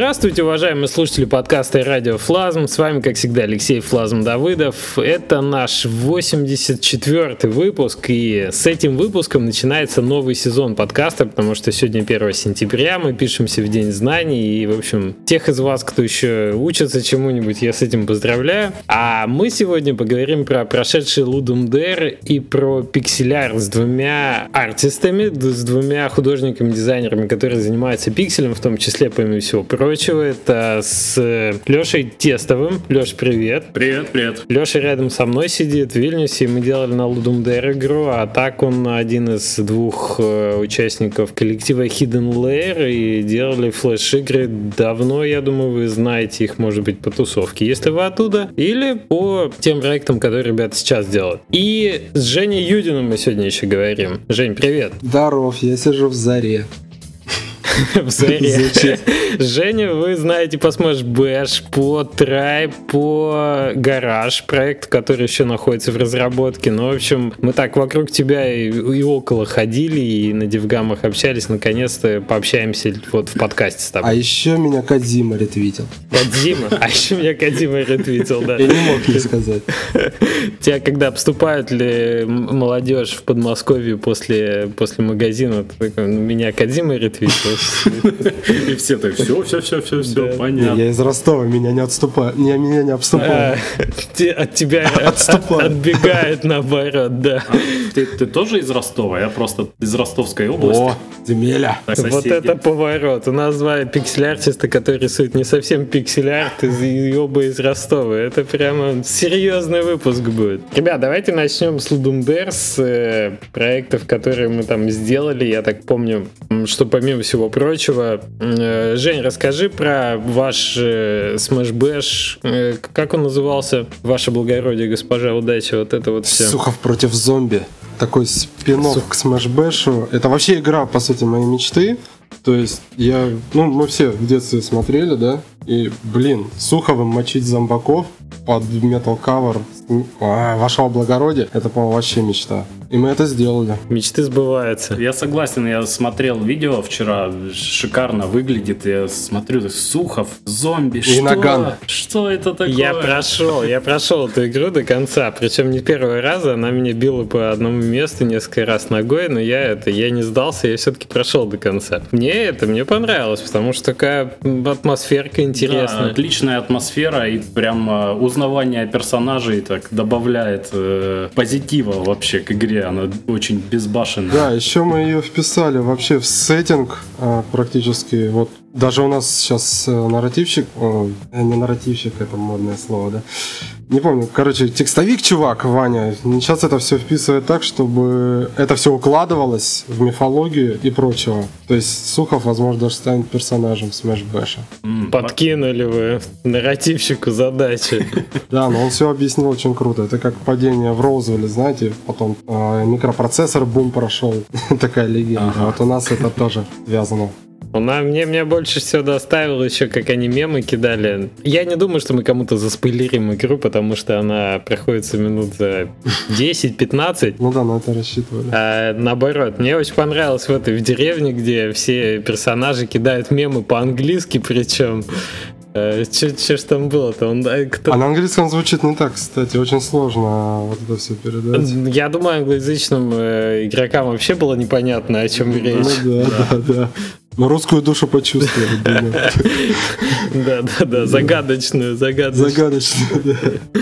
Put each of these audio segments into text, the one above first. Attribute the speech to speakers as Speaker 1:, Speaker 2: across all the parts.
Speaker 1: Здравствуйте, уважаемые слушатели подкаста и радио Флазм. С вами, как всегда, Алексей Флазм Давыдов. Это наш 84-й выпуск, и с этим выпуском начинается новый сезон подкаста, потому что сегодня 1 сентября, мы пишемся в День знаний, и, в общем, тех из вас, кто еще учится чему-нибудь, я с этим поздравляю. А мы сегодня поговорим про прошедший Ludum Dare и про пикселяр с двумя артистами, с двумя художниками-дизайнерами, которые занимаются пикселем, в том числе, помимо всего прочего, это с Лешей Тестовым. Леш, привет.
Speaker 2: Привет, привет.
Speaker 1: Леша рядом со мной сидит в Вильнюсе, и мы делали на Ludum Dare игру, а так он один из двух э, участников коллектива Hidden Layer и делали флеш-игры давно, я думаю, вы знаете их, может быть, по тусовке, если вы оттуда, или по тем проектам, которые ребята сейчас делают. И с Женей Юдиным мы сегодня еще говорим. Жень, привет.
Speaker 3: Здоров, я сижу в заре.
Speaker 1: в заре. Женя, вы знаете по Smash Bash, по Tribe, по Гараж, проект, который еще находится в разработке. Ну, в общем, мы так вокруг тебя и, и около ходили, и на Дивгамах общались. Наконец-то пообщаемся вот в подкасте с тобой.
Speaker 3: А еще меня Кадзима ретвитил.
Speaker 1: Кадзима? А еще меня Кадзима ретвитил, да.
Speaker 3: Я не мог не сказать.
Speaker 1: Тебя когда обступают ли молодежь в Подмосковье после, после магазина, такой, «Ну, меня Кадзима ретвитил.
Speaker 2: И все так, все, все, все, все, все, понятно.
Speaker 3: Я из Ростова, меня не отступают, меня, меня не обступают.
Speaker 1: А, от тебя отбегает наоборот, да.
Speaker 2: Ты, ты тоже из Ростова? Я просто из Ростовской области.
Speaker 3: О, земеля.
Speaker 1: Вот это поворот. У нас два пиксель-артиста, которые рисуют не совсем пиксель-арт, и оба из Ростова. Это прямо серьезный выпуск будет. Ребят, давайте начнем с Ludum с э, проектов, которые мы там сделали. Я так помню, что помимо всего прочего, э, Жень, расскажи про ваш э, Smash Bash. Э, как он назывался? Ваше благородие, госпожа удачи, вот это вот все.
Speaker 3: Сухов против зомби. Такой спин к Smash Bash. Это вообще игра, по сути, моей мечты. То есть я, ну, мы все в детстве смотрели, да, и, блин, Суховым мочить зомбаков под Cover а, вашего благородия, это, по-моему, вообще мечта. И мы это сделали.
Speaker 1: Мечты сбываются.
Speaker 2: Я согласен, я смотрел видео вчера, шикарно выглядит. Я смотрю, Сухов, зомби,
Speaker 3: и
Speaker 2: что?
Speaker 3: Наган.
Speaker 2: Что это такое?
Speaker 1: Я прошел, я прошел эту игру до конца. Причем не первый раз, она меня била по одному месту несколько раз ногой, но я это, я не сдался, я все-таки прошел до конца. Мне это, мне понравилось, потому что такая атмосферка интересная.
Speaker 2: Да, отличная атмосфера и прям э, узнавание персонажей так добавляет э, позитива вообще к игре она очень безбашенная.
Speaker 3: Да, еще мы ее вписали вообще в сеттинг а, практически. Вот даже у нас сейчас э, нарративщик, о, не нарративщик, это модное слово, да? Не помню, короче, текстовик чувак, Ваня, сейчас это все вписывает так, чтобы это все укладывалось в мифологию и прочего. То есть Сухов, возможно, даже станет персонажем Smash Bash.
Speaker 1: Подкинули вы нарративщику задачи.
Speaker 3: Да, но он все объяснил очень круто. Это как падение в Роузвилле, знаете, потом а, микропроцессор бум прошел. Такая легенда. Вот у нас это тоже связано.
Speaker 1: Она мне, мне больше всего доставило еще, как они мемы кидали. Я не думаю, что мы кому-то заспойлерим игру, потому что она проходится минут за 10-15.
Speaker 3: Ну да, на это рассчитывали.
Speaker 1: А, наоборот, мне очень понравилось в этой в деревне, где все персонажи кидают мемы по-английски, причем Че ж там было-то? Он,
Speaker 3: кто... А на английском звучит не так, кстати, очень сложно вот это все передать.
Speaker 1: Я думаю, англоязычным э, игрокам вообще было непонятно, о чем
Speaker 3: ну
Speaker 1: речь.
Speaker 3: Ну да, да, да. Но русскую душу почувствовали.
Speaker 1: Да, да, да, загадочную, загадочную.
Speaker 3: Загадочную, да.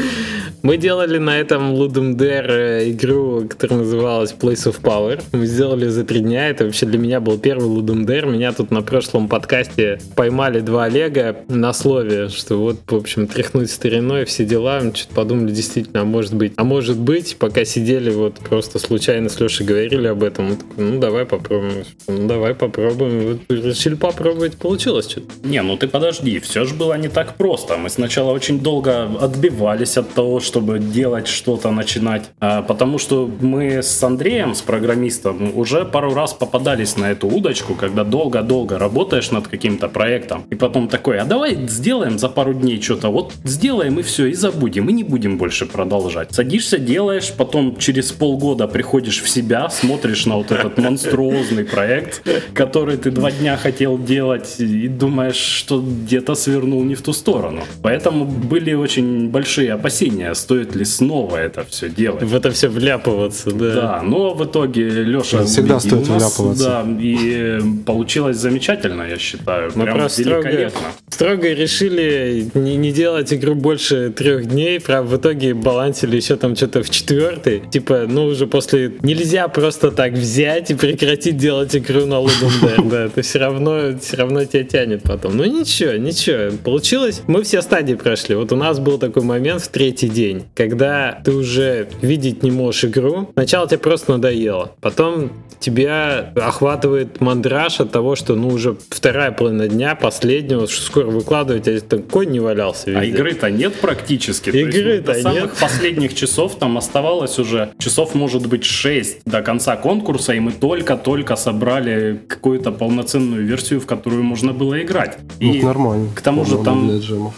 Speaker 1: Мы делали на этом Ludum Dare игру, которая называлась Place of Power. Мы сделали за три дня. Это вообще для меня был первый Ludum Dare. Меня тут на прошлом подкасте поймали два Олега на слове, что вот, в общем, тряхнуть стариной, все дела. Мы что-то подумали, действительно, а может быть. А может быть, пока сидели, вот просто случайно с Лешей говорили об этом. Такой, ну давай попробуем. Ну давай попробуем. Вот решили попробовать, получилось что-то.
Speaker 2: Не, ну ты подожди, все же было не так просто. Мы сначала очень долго отбивались от того, чтобы делать что-то, начинать. А, потому что мы с Андреем, с программистом, уже пару раз попадались на эту удочку, когда долго-долго работаешь над каким-то проектом, и потом такой, а давай сделаем за пару дней что-то, вот сделаем и все, и забудем, и не будем больше продолжать. Садишься, делаешь, потом через полгода приходишь в себя, смотришь на вот этот монструозный проект, который ты два дня хотел делать, и думаешь, что где-то свернул не в ту сторону. Поэтому были очень большие опасения, стоит ли снова это все делать.
Speaker 1: В это все вляпываться, да.
Speaker 2: Да, но в итоге Леша
Speaker 3: Всегда стоит
Speaker 2: нас,
Speaker 3: вляпываться.
Speaker 2: да, и получилось замечательно, я считаю.
Speaker 1: Мы
Speaker 2: Прям
Speaker 1: просто строго,
Speaker 2: великолепно.
Speaker 1: строго решили не, не делать игру больше трех дней, правда, в итоге балансили еще там что-то в четвертый. Типа, ну уже после... Нельзя просто так взять и прекратить делать игру на Ludum да, это все равно, все равно тебя тянет потом. Ну ничего, ничего, получилось. Мы все стадии прошли. Вот у нас был такой момент в третий день, когда ты уже видеть не можешь игру. Сначала тебе просто надоело. Потом тебя охватывает мандраж от того, что ну уже вторая половина дня, последнего, что скоро выкладывать, а там конь не валялся
Speaker 2: А
Speaker 1: везде.
Speaker 2: игры-то нет практически. То есть
Speaker 1: Игры-то
Speaker 2: До самых
Speaker 1: нет.
Speaker 2: последних часов там оставалось уже часов, может быть, 6 до конца конкурса, и мы только-только собрали какую-то полноценную версию, в которую можно было играть.
Speaker 3: Ну,
Speaker 2: И
Speaker 3: нормально.
Speaker 2: к тому же там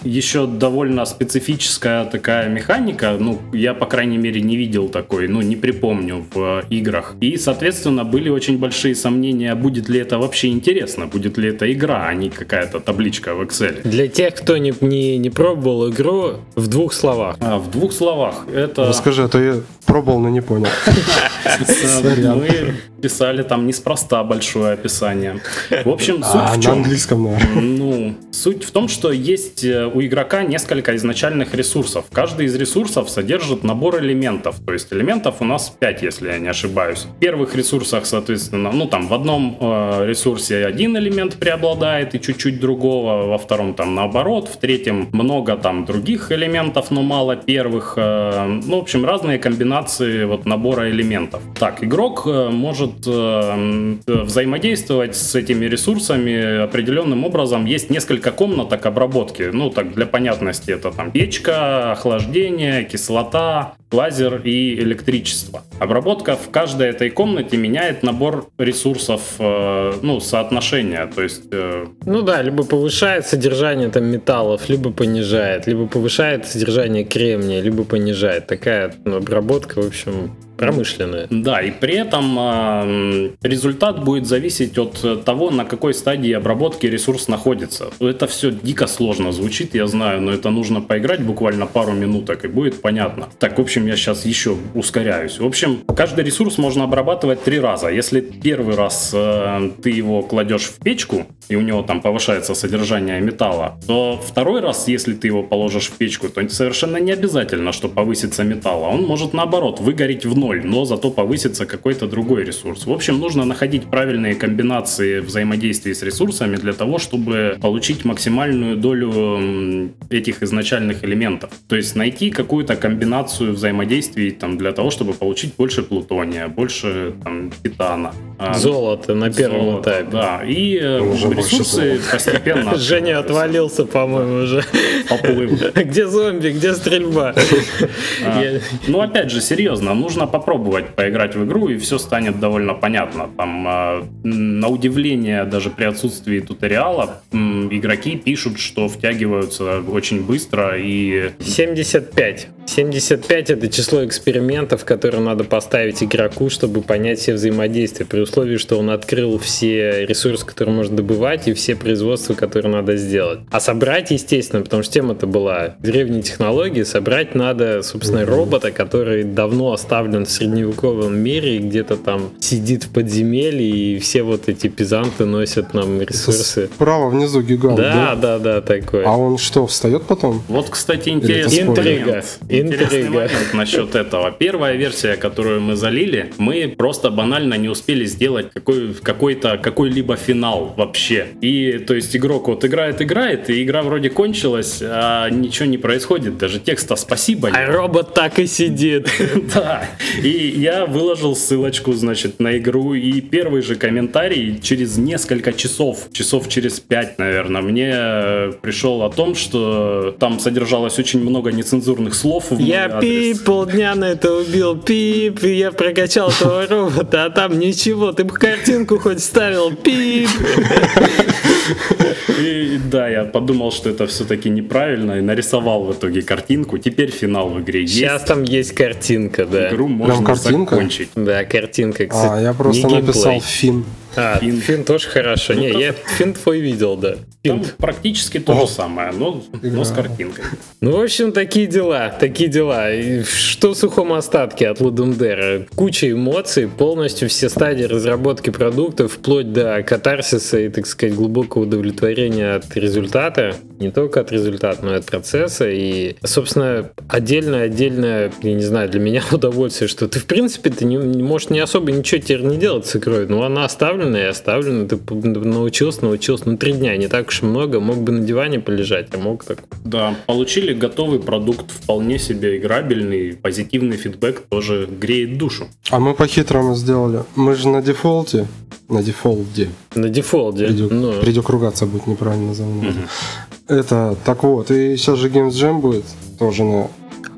Speaker 2: еще довольно специфическая такая механика, ну, я, по крайней мере, не видел такой, ну, не припомню в э, играх. И, соответственно, были очень большие сомнения, будет ли это вообще интересно, будет ли это игра, а не какая-то табличка в Excel.
Speaker 1: Для тех, кто не, не, не пробовал игру, в двух словах.
Speaker 2: А, в двух словах, это...
Speaker 3: Расскажи, а то я пробовал, но не понял.
Speaker 2: Мы писали там неспроста большое описание. В общем, суть
Speaker 3: А,
Speaker 2: в
Speaker 3: на
Speaker 2: чем?
Speaker 3: английском, наверное.
Speaker 2: Ну, суть в том, что есть э, у игрока несколько изначальных ресурсов. Каждый из ресурсов содержит набор элементов. То есть элементов у нас 5, если я не ошибаюсь. В первых ресурсах, соответственно, ну там в одном э, ресурсе один элемент преобладает и чуть-чуть другого, во втором там наоборот, в третьем много там других элементов, но мало первых. э, ну, в общем, разные комбинации вот набора элементов. Так, игрок э, может э, взаимодействовать с этими ресурсами определенным образом. Есть несколько комнаток обработки. Ну, так, для понятности, это там печка, охлаждение, кислота, лазер и электричество. Обработка в каждой этой комнате меняет набор ресурсов, э, ну, соотношения. То есть э,
Speaker 1: Ну да, либо повышает содержание там металлов, либо понижает, либо повышает содержание кремния, либо понижает. Такая ну, обработка, в общем, промышленная.
Speaker 2: Да, и при этом э, результат будет зависеть от того, на какой стадии обработки ресурс находится. Это все дико сложно звучит, я знаю, но это нужно поиграть буквально пару минуток, и будет понятно. Так, в общем, я сейчас еще ускоряюсь. В общем, каждый ресурс можно обрабатывать три раза. Если первый раз э, ты его кладешь в печку, и у него там повышается содержание металла, то второй раз, если ты его положишь в печку, то совершенно не обязательно, что повысится металл, а он может наоборот выгореть в ноль, но зато повысится какой-то другой ресурс. В общем, нужно находить правильные комбинации взаимодействия с ресурсами для того, чтобы получить максимальную долю этих изначальных элементов. То есть найти какую-то комбинацию взаимодействий там, для того, чтобы получить больше плутония, больше там, титана. А,
Speaker 1: Золото на первом
Speaker 2: золота,
Speaker 1: этапе.
Speaker 2: Да, и э,
Speaker 3: Уже
Speaker 2: ресурсы постепенно...
Speaker 1: Женя отвалился, по-моему, уже.
Speaker 2: Поплыл.
Speaker 1: Где зомби, где стрельба?
Speaker 2: А, Ну, опять же, серьезно, нужно попробовать поиграть в игру, и все станет довольно понятно. Там, а, на удивление, даже при отсутствии туториала, игроки пишут, что втягиваются очень быстро, и
Speaker 1: 75. 75 это число экспериментов, которые надо поставить игроку, чтобы понять все взаимодействия, при условии, что он открыл все ресурсы, которые можно добывать, и все производства, которые надо сделать. А собрать, естественно, потому что тема-то была древние технологии, собрать надо, собственно, робота, который давно оставлен в средневековом мире, и где-то там сидит в подземелье, и все вот эти пизанты носят нам ресурсы.
Speaker 3: Справа внизу гигант,
Speaker 1: Да,
Speaker 3: да?
Speaker 1: да, да, такой.
Speaker 3: А он что, встает потом?
Speaker 2: Вот, кстати,
Speaker 3: это
Speaker 2: интересный
Speaker 1: спойлер?
Speaker 2: момент. Интересный
Speaker 1: Интрига.
Speaker 2: момент насчет этого. Первая версия, которую мы залили, мы просто банально не успели сделать какой, какой-то, какой-либо финал вообще. И, то есть, игрок вот играет, играет, и игра вроде кончилась, а ничего не происходит. Даже текста «спасибо»
Speaker 1: А
Speaker 2: нет.
Speaker 1: робот так и сидит.
Speaker 2: Да, и я выложил ссылочку, значит, на игру, и первый же комментарий через несколько часов, часов через пять, наверное, мне э, пришел о том, что там содержалось очень много нецензурных слов, слов
Speaker 1: Я пип, полдня на это убил, пип, и я прокачал этого робота, а там ничего, ты бы картинку хоть ставил, пип.
Speaker 2: И да, я подумал, что это все-таки неправильно, и нарисовал в итоге картинку. Теперь финал в игре есть.
Speaker 1: Сейчас там есть картинка, да.
Speaker 2: Игру можно
Speaker 3: картинка?
Speaker 2: закончить.
Speaker 1: Да, картинка, кстати.
Speaker 3: А, я просто написал фин.
Speaker 1: А,
Speaker 2: Фин.
Speaker 1: фин. тоже хорошо. Не, я фин твой видел, да.
Speaker 2: Там практически то
Speaker 3: О.
Speaker 2: же самое, но, но с картинкой.
Speaker 1: Ну, в общем, такие дела, такие дела. И что в сухом остатке от Ludum Куча эмоций, полностью все стадии разработки продуктов, вплоть до катарсиса и, так сказать, глубокого удовлетворения от результата. Не только от результата, но и от процесса. И, собственно, отдельно-отдельно, я не знаю, для меня удовольствие, что ты, в принципе, ты не, можешь не особо ничего теперь не делать с игрой. Ну, она оставлена и оставлена. Ты научился, научился. Ну, три дня, не так уж и много. Мог бы на диване полежать, а мог так
Speaker 2: Да, получили готовый продукт, вполне себе играбельный, позитивный фидбэк тоже греет душу.
Speaker 3: А мы по-хитрому сделали. Мы же на дефолте. На дефолте.
Speaker 1: На дефолте.
Speaker 3: Придю,
Speaker 1: Ну,
Speaker 3: придю ругаться будет неправильно назовем. Это, так вот, и сейчас же Games Jam будет тоже на...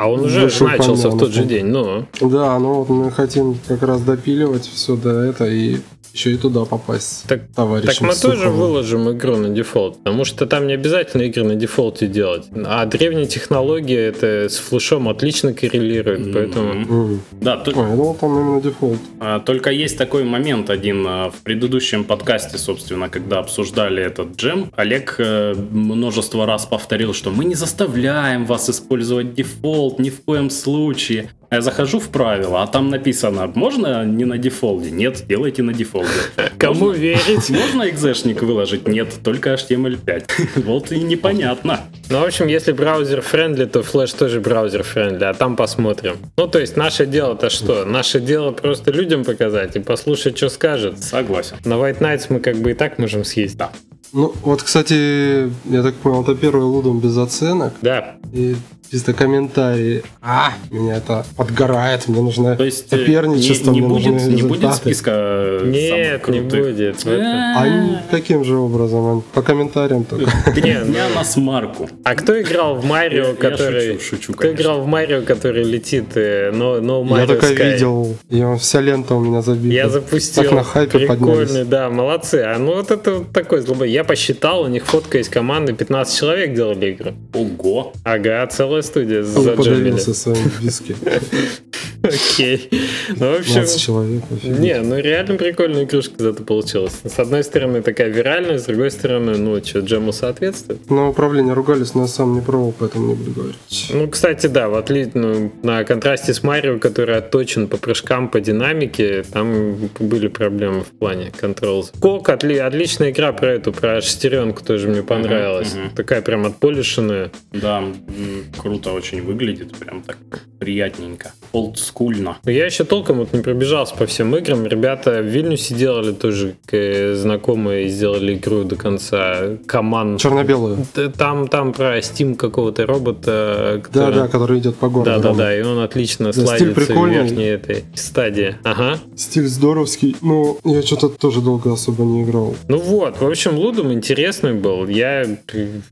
Speaker 1: а он уже
Speaker 3: Вышел
Speaker 1: начался в тот же день. Ну,
Speaker 3: Да, ну вот мы хотим как раз допиливать все до этого и еще и туда попасть.
Speaker 1: так, так мы тоже
Speaker 3: Суховым.
Speaker 1: выложим игру на Defold, потому что там не обязательно игры на Defold е делать. А древние технологии это с Flash ом отлично коррелирует, поэтому...
Speaker 3: М.
Speaker 2: Да, то-
Speaker 3: Ой, ну там именно Defold.
Speaker 2: а, только есть такой момент один а, в предыдущем подкасте, собственно, когда обсуждали этот джем, Олег э, множество раз повторил, что мы не заставляем вас использовать Defold ни в коем случае. А я захожу в правила, а там написано, можно не на Defold е? Нет, делайте на Defold е.
Speaker 1: Кому
Speaker 2: Можно-
Speaker 1: верить?
Speaker 2: Можно экзешник выложить? Нет, только HTML5. Вот и непонятно.
Speaker 1: Ну, в общем, если браузер friendly, то флеш тоже браузер friendly, а там посмотрим. Ну, то есть, наше дело-то что? Наше дело просто людям показать и послушать, что скажет.
Speaker 2: Согласен.
Speaker 1: На White Nights мы как бы и так можем съесть.
Speaker 2: Да.
Speaker 3: Ну, вот, кстати, я так понял, это первый Ludum без оценок.
Speaker 1: Да.
Speaker 3: И чисто комментарии. А, меня это подгорает, мне нужно
Speaker 2: То есть э,
Speaker 3: соперничество,
Speaker 2: не, не
Speaker 3: мне
Speaker 2: будет,
Speaker 3: нужны
Speaker 2: не будет списка э,
Speaker 1: Нет, не будет.
Speaker 3: Они каким же образом? По комментариям только.
Speaker 1: Не,
Speaker 2: У меня на смарку.
Speaker 1: А кто играл в Марио,
Speaker 2: я
Speaker 1: который...
Speaker 2: шучу, шучу,
Speaker 1: кто
Speaker 2: конечно.
Speaker 1: играл в Марио, который летит э, No, no
Speaker 3: Я только видел, и он- вся лента у меня забита.
Speaker 1: Я запустил.
Speaker 3: Так на хайпе
Speaker 1: Прикольный, да, молодцы. А ну вот это вот такой злобой. Я посчитал, у них фотка из команды, 15 человек делали игру.
Speaker 2: Ого.
Speaker 1: Ага, целая студия
Speaker 3: Он подавился своим виски.
Speaker 1: Окей. Ну, в общем...
Speaker 3: 15 человек. вообще.
Speaker 1: Не, ну реально прикольная игрушка зато получилась. С одной стороны такая виральная, с другой стороны, ну что, джему соответствует.
Speaker 3: На управление ругались, но я сам не пробовал, поэтому не буду говорить.
Speaker 1: Ну, кстати, да, в отли... ну, на контрасте с Марио, который отточен по прыжкам, по динамике, там были проблемы в плане контрола. Кок, отли... отличная игра про эту, про шестеренку тоже мне понравилась.
Speaker 2: мгм.
Speaker 1: Такая прям отполишенная.
Speaker 2: Да, круто очень выглядит, прям так приятненько. Олдскульно.
Speaker 1: Но я еще толком вот не пробежался по всем играм. Ребята в Вильнюсе делали тоже, к- знакомые сделали игру до конца. Команд.
Speaker 3: Черно-белую.
Speaker 1: Там, там про Steam какого-то робота.
Speaker 3: Да,
Speaker 1: который-
Speaker 3: да, который идет по городу.
Speaker 1: Да, да, да, и он отлично
Speaker 3: стиль
Speaker 1: слайдится в
Speaker 3: прикольный.
Speaker 1: верхней этой стадии. Ага.
Speaker 3: Стиль здоровский. Ну, я что-то тоже долго особо не играл.
Speaker 1: Ну вот, в общем, Ludum интересный был. Я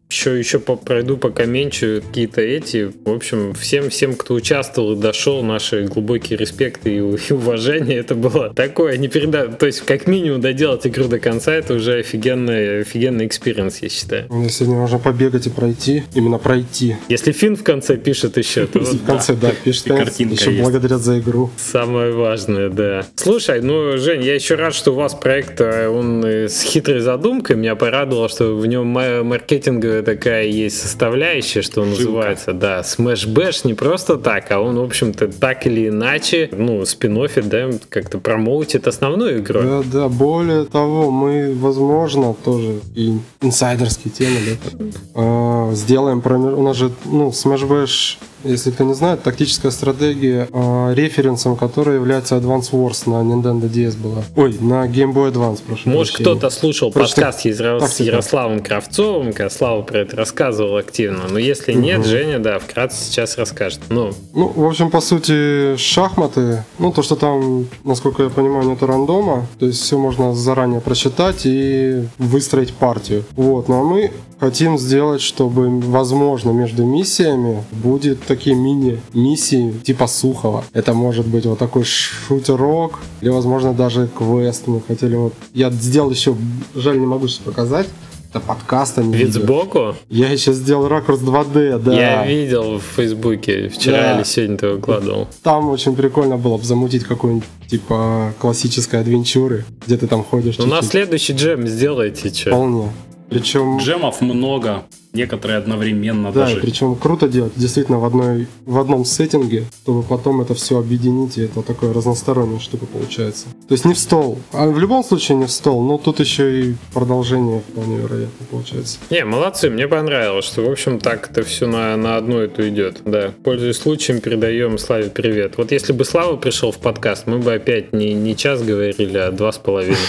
Speaker 1: еще, еще по- пройду пока меньше какие-то эти. В общем, всем, всем, кто участвовал и дошел, наши глубокие респекты и, уважение. Это было такое, не переда... То есть, как минимум, доделать игру до конца, это уже офигенный, офигенный experience, я считаю.
Speaker 3: Если не можно побегать и пройти, именно пройти.
Speaker 1: Если Фин в конце пишет еще, то
Speaker 3: В конце, да, пишет,
Speaker 2: картинка
Speaker 3: еще
Speaker 2: есть.
Speaker 3: благодарят за игру.
Speaker 1: Самое важное, да. Слушай, ну, Жень, я еще рад, что у вас проект, э, он э, с хитрой задумкой. Меня порадовало, что в нем ма- маркетинговая такая есть составляющая, что называется, да, Smash Bash не просто так, а он, в общем-то, так или иначе, ну, спин да, как-то промоутит основную игру.
Speaker 3: Да, да, более того, мы, возможно, тоже и инсайдерские темы, да, а, сделаем, у нас же, ну, Smash Bash, если кто не знает, тактическая стратегия, а, референсом которой является Advance Wars на Nintendo DS была. Ой, на Game Boy Advance, прошу
Speaker 1: Может, кто-то слушал
Speaker 3: Просто
Speaker 1: подкаст Яро- с. Ярославом Кравцовым, когда Слава про это рассказывал активно. Но если нет, Женя, да, вкратце сейчас расскажет. Ну,
Speaker 3: Ну, в общем, по сути, шахматы, ну, то, что там, насколько я понимаю, нету рандома, то есть все можно заранее просчитать и выстроить партию. Вот, ну а мы хотим сделать, чтобы, возможно, между миссиями будет такие мини-миссии типа Сухова. Это может быть вот такой шутерок, или, возможно, даже квест мы хотели вот... Я сделал еще, жаль, не могу сейчас показать, это подкаст, а не
Speaker 1: Вид
Speaker 3: видео.
Speaker 1: сбоку?
Speaker 3: Я еще сделал ракурс 2D, да.
Speaker 1: Я видел в Фейсбуке. Вчера
Speaker 3: Да.
Speaker 1: или сегодня ты выкладывал.
Speaker 3: Там очень прикольно было бы замутить какую-нибудь типа классической адвенчуры, где ты там ходишь
Speaker 1: Ну, на
Speaker 3: чуть-чуть.
Speaker 1: следующий джем сделайте, что.
Speaker 3: Вполне. Причем,
Speaker 2: Джемов много, некоторые одновременно
Speaker 3: да,
Speaker 2: даже.
Speaker 3: причем круто делать действительно в, одной, в одном сеттинге, чтобы потом это все объединить, и это такое разносторонняя штука получается. То есть не в стол, а в любом случае не в стол, но тут еще и продолжение вполне вероятно получается.
Speaker 1: Не, молодцы, мне понравилось, что, в общем, так это все на, на одну эту идет. Да, пользуясь случаем, передаем Славе привет. Вот если бы Слава пришел в подкаст, мы бы опять не, не час говорили, а два с половиной.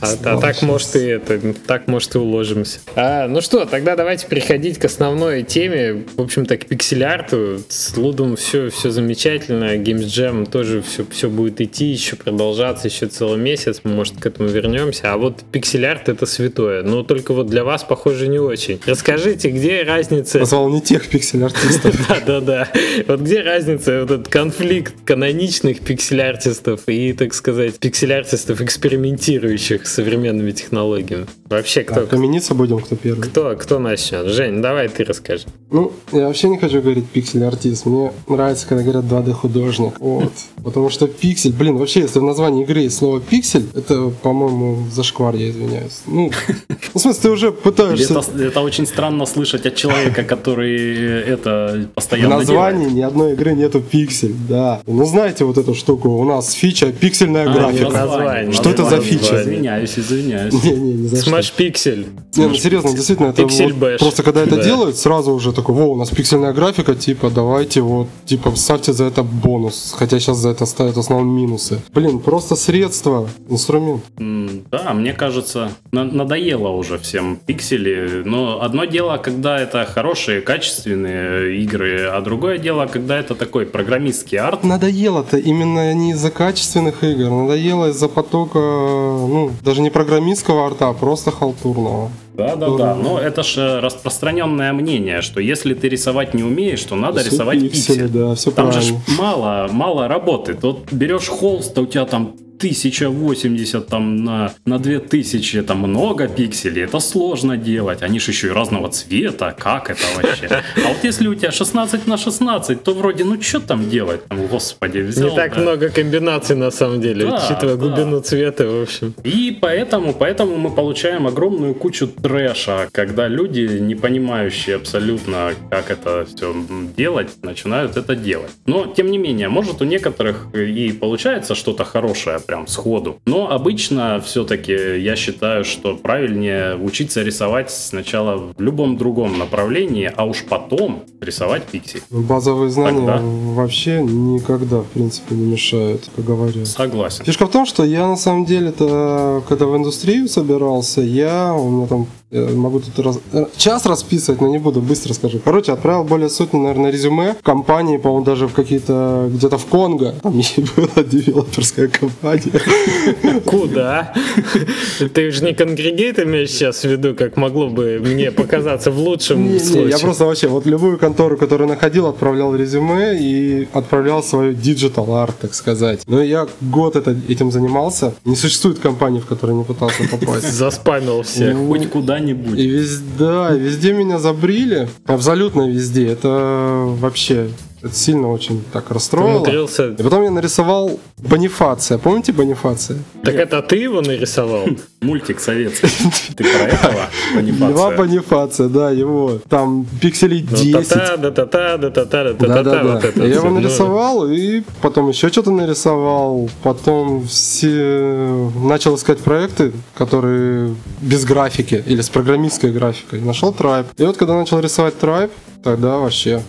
Speaker 1: А, а так, может, и это, так, может, и уложимся. А, ну что, тогда давайте переходить к основной теме. В общем-то, к пиксель-арту. С Лудом все, все замечательно. Games Jam тоже все, все будет идти, еще продолжаться еще целый месяц. Мы, может, к этому вернемся. А вот пиксель-арт это святое. Но только вот для вас, похоже, не очень. Расскажите, где разница...
Speaker 3: Назвал не тех пиксель-артистов.
Speaker 1: Да, да, да. Вот где разница, вот этот конфликт каноничных пиксель-артистов и, так сказать, пиксель-артистов, экспериментирующих с современными технологиями? Вообще, кто,
Speaker 3: Камениться будем, кто первый.
Speaker 1: кто, кто начнет? Жень, давай ты расскажи.
Speaker 3: Ну, я вообще не хочу говорить пиксель-артист. Мне нравится, когда говорят 2D-художник. Вот. Потому что пиксель, блин, вообще, если в названии игры есть слово пиксель, это, по-моему, зашквар, я извиняюсь. Ну, в смысле, ты уже пытаешься...
Speaker 2: Это, это очень странно слышать от человека, который это
Speaker 3: В
Speaker 2: постоянно
Speaker 3: названии
Speaker 2: делает.
Speaker 3: ни одной игры нету пиксель, да. Ну, знаете вот эту штуку, у нас фича пиксельная
Speaker 2: А,
Speaker 3: графика.
Speaker 1: название.
Speaker 3: Что это за фича?
Speaker 2: Извиняюсь, извиняюсь.
Speaker 3: Не-не, не за что.
Speaker 1: Смаш Пиксель.
Speaker 3: Не, ну серьезно, действительно, это
Speaker 1: Пиксель
Speaker 3: вот
Speaker 1: Bash.
Speaker 3: просто когда это
Speaker 1: Да.
Speaker 3: делают, сразу уже такой, во, у нас пиксельная графика, типа, давайте вот, типа, ставьте за это бонус. Хотя сейчас за это ставят в основном минусы. Блин, просто средство, инструмент.
Speaker 2: Да, мне кажется, на- надоело уже всем пиксели. Но одно дело, когда это хорошие, качественные игры, а другое дело, когда это такой программистский арт.
Speaker 3: Надоело-то именно не из-за качественных игр, надоело из-за потока, ну, даже не программистского арта, а просто халтурного.
Speaker 2: Да, да, да. Но это же распространенное мнение, что если ты рисовать не умеешь, то надо рисовать пиксель.
Speaker 3: да, все
Speaker 2: Там же
Speaker 3: правильно.
Speaker 2: мало, мало работы. Тут берешь холст, а у тебя там 1080 там на, на 2000, это много пикселей, это сложно делать. Они же еще и разного цвета, как это вообще? А вот если у тебя 16 на 16, то вроде, ну что там делать? Там, господи, взял,
Speaker 1: Не так
Speaker 2: да.
Speaker 1: много комбинаций на самом деле,
Speaker 2: Да,
Speaker 1: учитывая
Speaker 2: да.
Speaker 1: глубину цвета, в общем.
Speaker 2: И поэтому, поэтому мы получаем огромную кучу трэша, когда люди, не понимающие абсолютно, как это все делать, начинают это делать. Но, тем не менее, может у некоторых и получается что-то хорошее прям сходу. Но обычно все-таки я считаю, что правильнее учиться рисовать сначала в любом другом направлении, а уж потом рисовать пиксель.
Speaker 3: Базовые знания
Speaker 2: Тогда.
Speaker 3: вообще никогда, в принципе, не мешают, как говорят.
Speaker 2: Согласен.
Speaker 3: Фишка в том, что я на самом деле-то, когда в индустрию собирался, я, у меня там, я могу тут раз- э, час расписывать, но не буду, быстро скажу. Короче, отправил более сотни, наверное, резюме в компании, по-моему, даже в какие-то, где-то в Конго, там была девелоперская компания.
Speaker 1: Куда? Ты же не конгрегейт имеешь сейчас в виду, как могло бы мне показаться в лучшем
Speaker 3: Не, не,
Speaker 1: случае.
Speaker 3: я просто вообще вот любую контору, которую находил, отправлял резюме и отправлял свою digital art, так сказать. Но я год это, этим занимался. Не существует компании, в которой не пытался попасть.
Speaker 1: Заспамил всех.
Speaker 3: Ну,
Speaker 2: Хоть куда-нибудь.
Speaker 3: И везде, да, везде меня забрили. Абсолютно везде. Это вообще это сильно очень так расстроило. И потом я нарисовал Бонифация. Помните Бонифация?
Speaker 1: Так это ты его нарисовал?
Speaker 2: Мультик советский. Ты про этого?
Speaker 3: Два
Speaker 2: Бонифация?
Speaker 3: Бонифация, да, его. Там пикселей 10.
Speaker 1: Да-та-та, да-та-та, да-та-та,
Speaker 3: Да,
Speaker 1: да-та-та,
Speaker 3: да,
Speaker 1: вот
Speaker 3: да.
Speaker 1: это
Speaker 3: Я его
Speaker 1: Ну,
Speaker 3: нарисовал, и потом еще что-то нарисовал. Потом все... начал искать проекты, которые без графики или с программистской графикой. Нашел Tribe. И вот когда начал рисовать Tribe, тогда вообще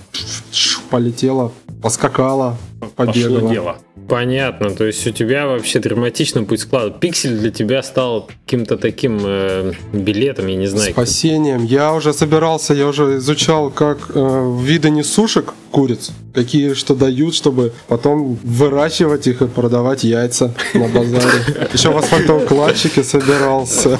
Speaker 3: полетело, поскакало.
Speaker 2: пошло
Speaker 3: побегала.
Speaker 2: дело.
Speaker 1: Понятно, то есть у тебя вообще драматично путь склад. Пиксель для тебя стал каким-то таким э, билетом, я не знаю.
Speaker 3: Спасением. Я уже собирался, я уже изучал, как э, виды несушек куриц, какие что дают, чтобы потом выращивать их и продавать яйца на базаре. Еще в асфальтоукладчике собирался.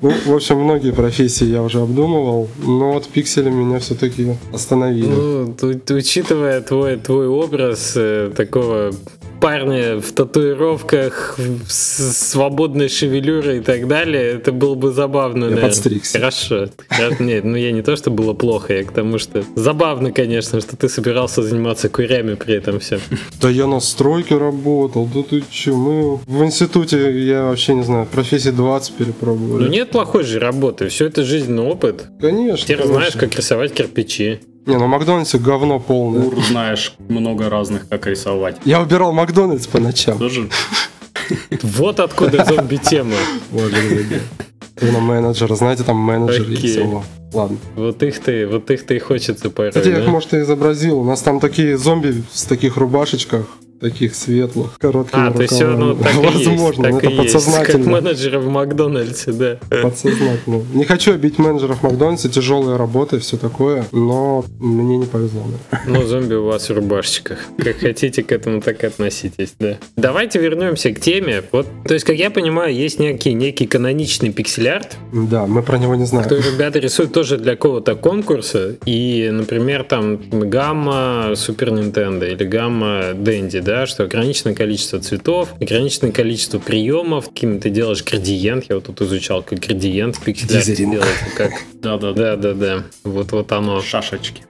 Speaker 3: Ну, в общем, многие профессии я уже обдумывал, но вот пиксели меня все-таки остановили.
Speaker 1: Ну, учитывая твой, твой образ э, такого парня в татуировках, с свободной шевелюрой и так далее, это было бы забавно.
Speaker 3: Я
Speaker 1: наверное.
Speaker 3: подстригся.
Speaker 1: Хорошо. Хорошо. Нет, ну я не то, что было плохо, я к тому, что забавно, конечно, что ты собирался заниматься курями при этом все.
Speaker 3: Да я на стройке работал, да ты че, мы в институте, я вообще не знаю, профессии 20 перепробовали.
Speaker 1: Ну нет плохой же работы, все это жизненный опыт.
Speaker 3: Конечно.
Speaker 1: Теперь
Speaker 3: конечно.
Speaker 1: знаешь, как рисовать кирпичи.
Speaker 3: Не, ну Макдональдсе говно полное.
Speaker 2: Ур, знаешь много разных, как рисовать.
Speaker 3: Я убирал Макдональдс по ночам.
Speaker 2: Тоже
Speaker 1: Вот откуда зомби-тема.
Speaker 3: Ты на менеджера, знаете, там менеджер
Speaker 1: Окей.
Speaker 3: есть. О, Ладно.
Speaker 1: Вот их ты, вот их ты и хочется порой,
Speaker 3: Кстати, я их, может, и изобразил. У нас там такие зомби в таких рубашечках, таких светлых, короткими
Speaker 1: А, то есть все ну, так и есть.
Speaker 3: Возможно,
Speaker 1: так
Speaker 3: это
Speaker 1: и есть. Как
Speaker 3: подсознательно.
Speaker 1: менеджера в Макдональдсе, да.
Speaker 3: Подсознательно. Не хочу обить менеджеров Макдональдса, тяжелая работа и все такое, но мне не повезло.
Speaker 1: Ну, зомби у вас в рубашечках. Как хотите к этому, так и относитесь, да. Давайте вернемся к теме. Вот, то есть, как я понимаю, есть некий, некий каноничный пиксель-арт,
Speaker 3: Да, мы про него не знаем.
Speaker 1: который ребята рисуют тоже для какого-то конкурса. И, например, там гамма Супер Нинтендо или гамма Дэнди, да, что ограниченное количество цветов, ограниченное количество приемов, каким ты делаешь градиент. Я вот тут изучал, как градиент
Speaker 3: Дизелинг.
Speaker 1: делается, как...
Speaker 2: Да-да-да.
Speaker 1: Да-да-да, вот, вот оно.
Speaker 2: Шашечки.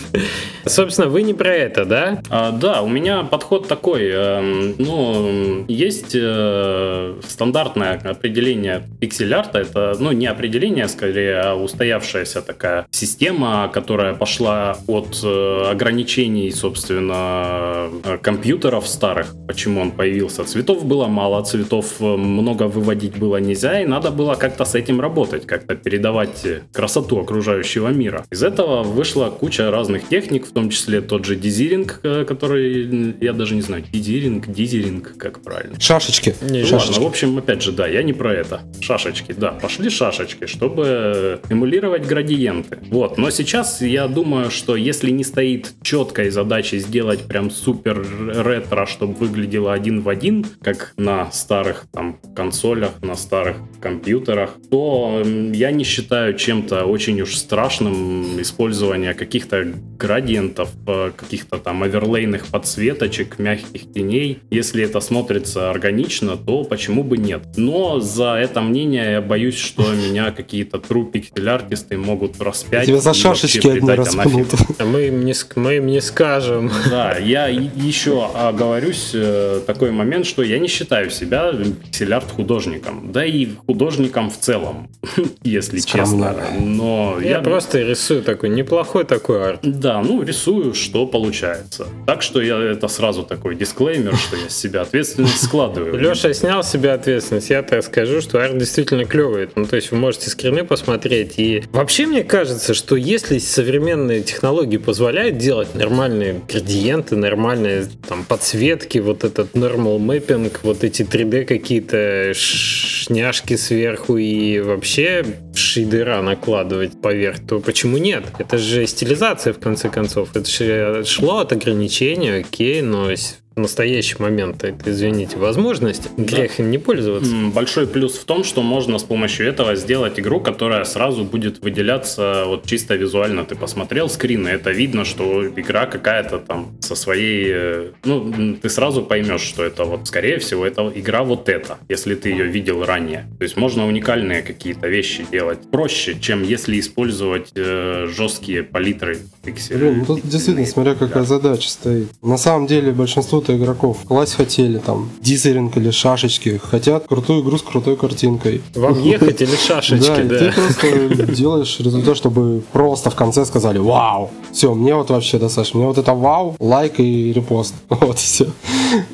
Speaker 1: Собственно, вы не про это, да?
Speaker 2: А, да, у меня подход такой. эм, ну, есть э, стандартное определение пиксель-арта. Это, ну, не определение, скорее, а устоявшаяся такая система, которая пошла от э, ограничений, собственно, э, компьютеров старых. Почему он появился? Цветов было мало, цветов э, много выводить было нельзя, и надо было как-то с этим работать, как-то передавать э, красоту окружающего мира. Из этого вышла куча разных техник, в том числе тот же дизиринг, э, который, я даже не знаю, дизиринг, дизиринг, как правильно.
Speaker 3: Шашечки.
Speaker 1: Не,
Speaker 2: Ну
Speaker 3: Шашечки.
Speaker 2: ладно, в общем, опять же, да, я не про это. Шашечки, да, пошли шашечки, чтобы эмулировать градиенты. Вот, но сейчас я думаю, что если не стоит четкой задачи сделать прям супер ретро, чтобы выглядело один в один, как на старых там консолях, на старых компьютерах, то я не считаю чем-то очень уж страшным использование каких-то градиентов, э, каких-то там оверлейных подсветочек, мягких теней. Если это смотрится органично, то почему бы нет? Но за это мнение я боюсь, что меня какие-то true пиксель-артисты могут распять.
Speaker 3: Тебя за шашечки одни распнут.
Speaker 1: А мы им не, ск- мы им не скажем.
Speaker 2: Да, я еще оговорюсь э, такой момент, что я не считаю себя пиксель-арт художником, да и художником в целом, если
Speaker 3: Скромно.
Speaker 2: честно. Но
Speaker 1: Я просто рисую такой неплохой такой арт.
Speaker 2: Да, ну рисую, что получается. Так что я это сразу такой дисклеймер, что я с себя ответственность складываю.
Speaker 1: Леша снял с себя ответственность. Я так скажу, что арт действительно клевый. Ну, то есть вы можете скрины посмотреть. И вообще мне кажется, что если современные технологии позволяют делать нормальные градиенты, нормальные там подсветки, вот этот normal mapping, вот эти 3D какие-то шняшки сверху и вообще шейдера накладывать поверх, то почему нет? Это же стилизация в конце концов. Это же шло от ограничения, окей, но в настоящий момент, это, извините, возможность, грех им не пользоваться.
Speaker 2: Большой плюс в том, что можно с помощью этого сделать игру, которая сразу будет выделяться вот чисто визуально. Ты посмотрел скрины, это видно, что игра какая-то там со своей... э, Ну, ты сразу поймешь, что это вот, скорее всего, это игра вот эта, если ты ее видел ранее. То есть можно уникальные какие-то вещи делать проще, чем если использовать э, жесткие палитры пикселей.
Speaker 3: Блин, ну тут действительно, смотря какая задача стоит. На самом деле, большинство игроков класть хотели там дизеринг или шашечки, хотят крутую игру с крутой картинкой.
Speaker 1: Вам ехать или
Speaker 3: Да,
Speaker 1: шашечки, да?
Speaker 3: ты просто делаешь результат, чтобы просто в конце сказали «Вау!» Все, мне вот вообще достаточно. Мне вот это «Вау!» лайк и репост. Вот все.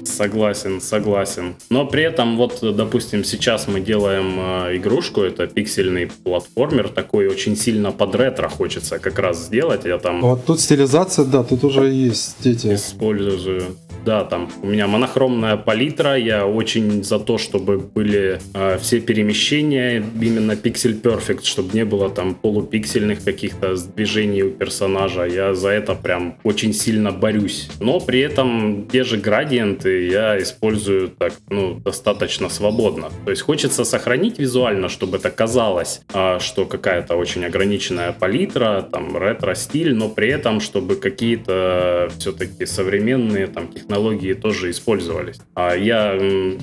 Speaker 2: Согласен, согласен. Но при этом, вот, допустим, сейчас мы делаем э, игрушку, это пиксельный платформер, такой очень сильно под ретро хочется как раз сделать. Я там
Speaker 3: Вот тут стилизация, да, тут уже есть эти.
Speaker 2: использую. Да, там у меня монохромная палитра, я очень за то, чтобы были э, все перемещения именно Pixel Perfect, чтобы не было там полупиксельных каких-то движений у персонажа. Я за это прям очень сильно борюсь. Но при этом те же градиенты я использую так, ну, достаточно свободно. То есть хочется сохранить визуально, чтобы это казалось, э, что какая-то очень ограниченная палитра, там ретро-стиль, но при этом, чтобы какие-то все-таки современные там технологии тоже использовались. А я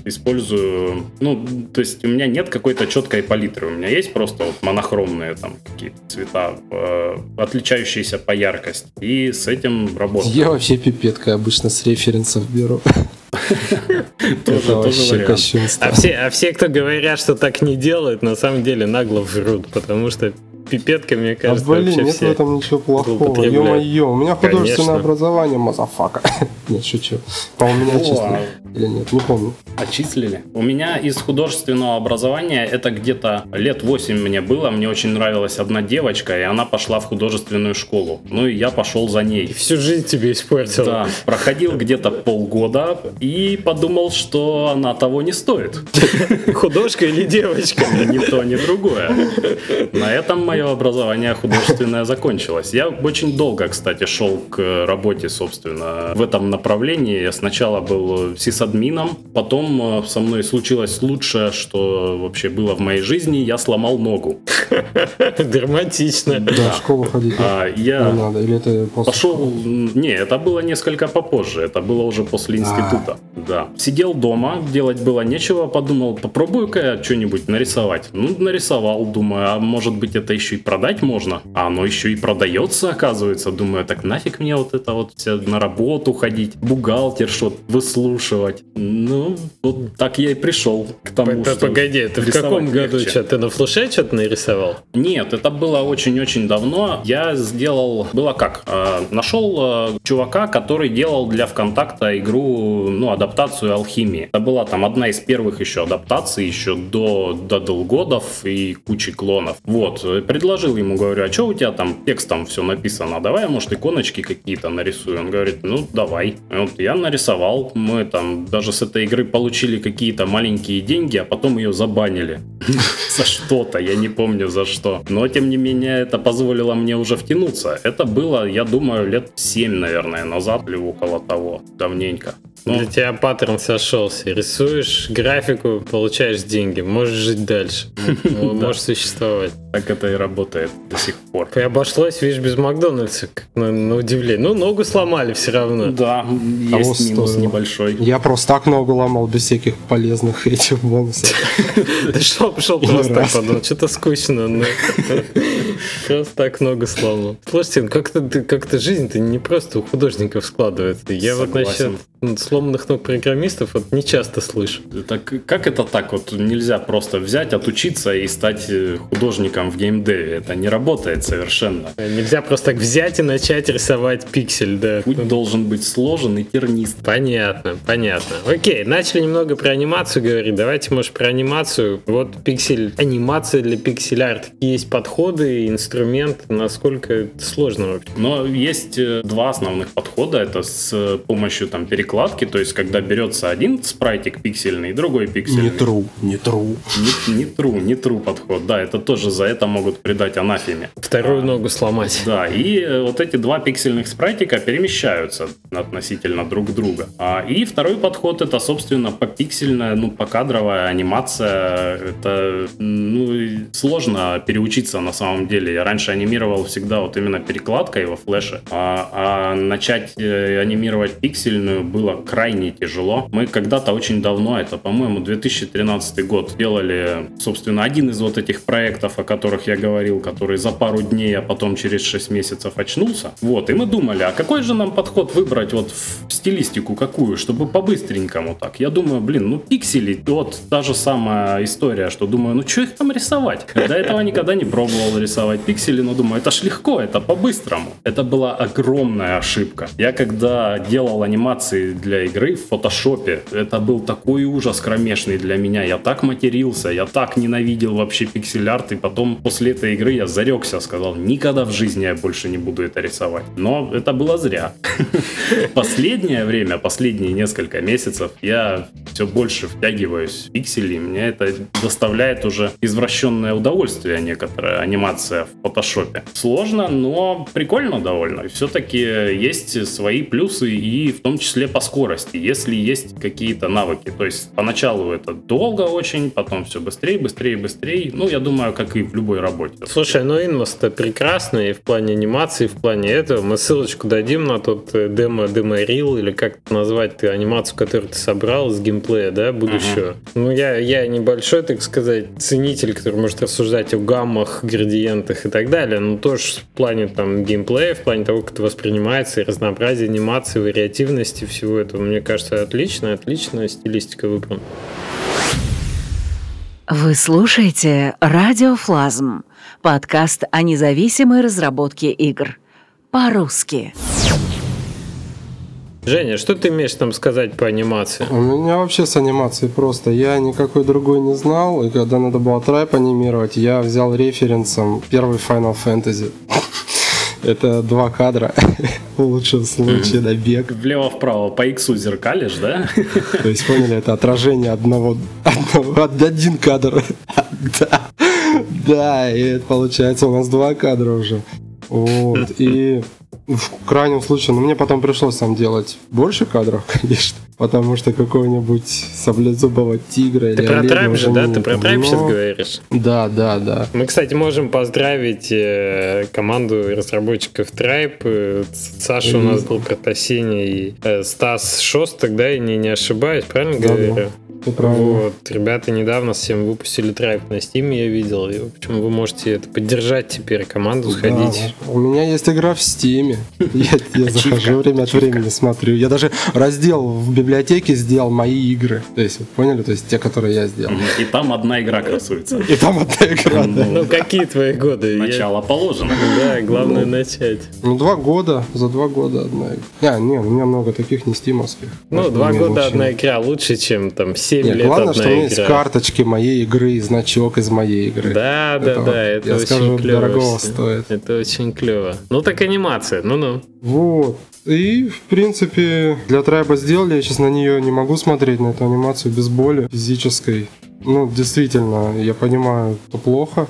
Speaker 2: использую, ну, то есть у меня нет какой-то четкой палитры, у меня есть просто вот монохромные там какие-то цвета, э, отличающиеся по яркости, и с этим работаю.
Speaker 3: Я вообще пипетка обычно с референсов беру.
Speaker 1: Тоже, тоже А все, а все, кто говорят, что так не делают, на самом деле нагло врут, потому что пипетка, мне кажется,
Speaker 3: а, блин, нет в этом ничего плохого. Ё-моё, у меня художественное Конечно. образование, motherfucka. нет, шучу. По у меня отчислили. Или нет, не помню.
Speaker 2: Отчислили? У меня из художественного образования это где-то лет 8 мне было. Мне очень нравилась одна девочка, и она пошла в художественную школу. Ну и я пошел за ней. И
Speaker 1: всю жизнь тебе испортила.
Speaker 2: Да, проходил где-то полгода и подумал, что она того не стоит.
Speaker 1: Художка или девочка?
Speaker 2: Ни то, ни другое. На этом мое образование художественное закончилось. Я очень долго, кстати, шел к работе, собственно, в этом направлении. Я сначала был сисадмином, потом э, со мной случилось лучшее, что вообще было в моей жизни. Я сломал ногу.
Speaker 1: Драматично.
Speaker 3: Да, в школу ходить
Speaker 2: а, я надо, или это пошел... Не, это было несколько попозже. Это было уже после института. Да. Сидел дома, делать было нечего, подумал, попробую-ка я что-нибудь нарисовать. Ну, нарисовал, думаю, а может быть это еще и продать можно? А оно еще и продается, оказывается. Думаю, так нафиг мне вот это вот все на работу ходить, бухгалтер что-то выслушивать. Ну, вот так я и пришел к тому,
Speaker 1: П что Погоди, ты в каком году что, ты на флеше что-то нарисовал?
Speaker 2: Нет, это было очень-очень давно. Я сделал, было как, э, нашел э, чувака, который делал для ВКонтакта игру, ну, адаптацию алхимии. Это была там одна из первых еще адаптаций, еще до, до Долгодов и кучи клонов. Вот, предложил ему, говорю, а что у тебя там текстом все написано? Давай, может, иконочки какие-то нарисую. Он говорит, ну, давай. Вот я нарисовал, мы там даже с этой игры получили какие-то маленькие деньги, а потом ее забанили. За что-то, я не помню за что. Но, тем не менее, это позволило мне уже втянуться. Это было, я думаю, лет 7, наверное, назад или около того, давненько.
Speaker 1: Ну, Для тебя паттерн сошелся. Рисуешь графику, получаешь деньги, можешь жить дальше. Можешь существовать.
Speaker 2: Так это и работает до сих пор.
Speaker 1: И обошлось, видишь, без Макдональдса, на, на удивление. Ну, ногу сломали все равно.
Speaker 2: Да, есть минус небольшой.
Speaker 3: Я просто так ногу ломал без всяких полезных этих бонусов.
Speaker 1: Да шел, пошел просто так подумал, что-то скучно. Просто так ногу сломал. Слушайте, ну как-то как-то жизнь-то не просто у художников складывается. Я вот насчет сломанных ног программистов вот не часто слышу.
Speaker 2: Так как это так вот нельзя просто взять, отучиться и стать э, художником в геймдеве? Это не работает совершенно.
Speaker 1: Нельзя просто так взять и начать рисовать пиксель, да.
Speaker 2: Путь должен быть сложен и тернист.
Speaker 1: Понятно, понятно. Окей, начали немного про анимацию говорить. Давайте, может, про анимацию. Вот пиксель, анимация для пиксель-арт. Есть подходы, инструмент, насколько сложно вообще?
Speaker 2: Но есть э, два основных подхода. Это с помощью там перекладки, то есть когда берется один спрайтик пиксельный и другой пиксельный.
Speaker 3: Не true, не true.
Speaker 2: Не, не true, не true подход. Да, это тоже за это могут придать анафеме.
Speaker 1: Вторую а, ногу сломать.
Speaker 2: Да, и э, вот эти два пиксельных спрайтика перемещаются относительно друг друга. А, и второй подход это, собственно, попиксельная, ну, покадровая анимация. Это ну, сложно переучиться на самом деле. Я раньше анимировал всегда вот именно перекладкой во флеше, а, а начать э, анимировать пиксельную было крайне тяжело. Мы когда-то очень давно, это, по-моему, 2013 год, делали, собственно, один из вот этих проектов, о которых я говорил, который за пару дней, а потом через 6 месяцев очнулся. Вот, и мы думали, а какой же нам подход выбрать вот в стилистику какую, чтобы по-быстренькому так. Я думаю, блин, ну пиксели, вот та же самая история, что думаю, ну что их там рисовать? До этого никогда не пробовал рисовать пиксели, но думаю, это ж легко, это по-быстрому. Это была огромная ошибка. Я когда делал анимации для игры в фотошопе, это был такой ужас кромешный для меня. Я так матерился, я так ненавидел вообще пиксель-арт, и потом потом после этой игры я зарекся, сказал, никогда в жизни я больше не буду это рисовать. Но это было зря. Последнее время, последние несколько месяцев я все больше втягиваюсь в пиксели. Мне это доставляет уже извращенное удовольствие некоторая анимация в фотошопе. Сложно, но прикольно довольно. Все-таки есть свои плюсы и в том числе по скорости, если есть какие-то навыки. То есть поначалу это долго очень, потом все быстрее, быстрее, быстрее. Ну, я думаю, как и в любой работе.
Speaker 1: Слушай, ну Инмос-то прекрасный и в плане анимации, и в плане этого. Мы ссылочку дадим на тот э, демо, демо рил или как это назвать, ты анимацию, которую ты собрал с геймплея, да, будущего. Uh-huh. Ну, я, я небольшой, так сказать, ценитель, который может рассуждать о гаммах, градиентах и так далее, но тоже в плане там геймплея, в плане того, как это воспринимается, и разнообразие анимации, вариативности всего этого, мне кажется, отлично, отличная стилистика выбрана.
Speaker 4: Вы слушаете «Радиофлазм» — подкаст о независимой разработке игр. По-русски.
Speaker 1: Женя, что ты имеешь там сказать по анимации?
Speaker 3: У меня вообще с анимацией просто. Я никакой другой не знал, и когда надо было трайп анимировать, я взял референсом первый Final Fantasy. Это два кадра. В лучшем случае на бег.
Speaker 2: Влево-вправо по иксу зеркалишь, да?
Speaker 3: То есть, поняли, это отражение одного, один кадр. Да, да, и это получается у нас два кадра уже. Вот, и в крайнем случае, ну мне потом пришлось там делать больше кадров, конечно, потому что какого-нибудь саблезубого тигра
Speaker 1: Ты
Speaker 3: или
Speaker 1: про трайп же, да? Ты про трайп
Speaker 3: Но-
Speaker 1: сейчас говоришь?
Speaker 3: Да, да, да.
Speaker 1: Мы, кстати, можем поздравить э, команду разработчиков Tribe. Э, Саша у нас был Протасини и э, Стас Шостак, да, и не, не ошибаюсь, правильно
Speaker 3: Да,
Speaker 1: говорю?
Speaker 3: да. Ты.
Speaker 1: Вот, ребята недавно всем выпустили Tribe на Steam, я видел. И, в общем, вы можете это поддержать теперь, команду сходить.
Speaker 3: Да, у меня есть игра в Стиме. Я, я захожу время от времени смотрю. Я даже раздел в библиотеке сделал мои игры. То есть, вы поняли? То есть те, которые я сделал.
Speaker 2: И там одна игра красуется.
Speaker 3: И там одна игра, да.
Speaker 1: Ну, какие твои годы?
Speaker 2: Начало положено.
Speaker 1: Да, главное начать.
Speaker 3: Ну, два года, за два года одна игра. А, не, у меня много таких не стимовских.
Speaker 1: Ну, два года одна игра лучше, чем там 7
Speaker 3: Нет,
Speaker 1: лет
Speaker 3: главное,
Speaker 1: одна
Speaker 3: что у меня есть карточки моей игры и значок из моей игры.
Speaker 1: Да, да, да, это очень клево.
Speaker 3: стоит.
Speaker 1: Это очень клево. Ну так анимация, ну-ну.
Speaker 3: Вот. И, в принципе, для трайба сделали. Я сейчас на нее не могу смотреть, на эту анимацию без боли физической. Ну, действительно, я понимаю, что плохо.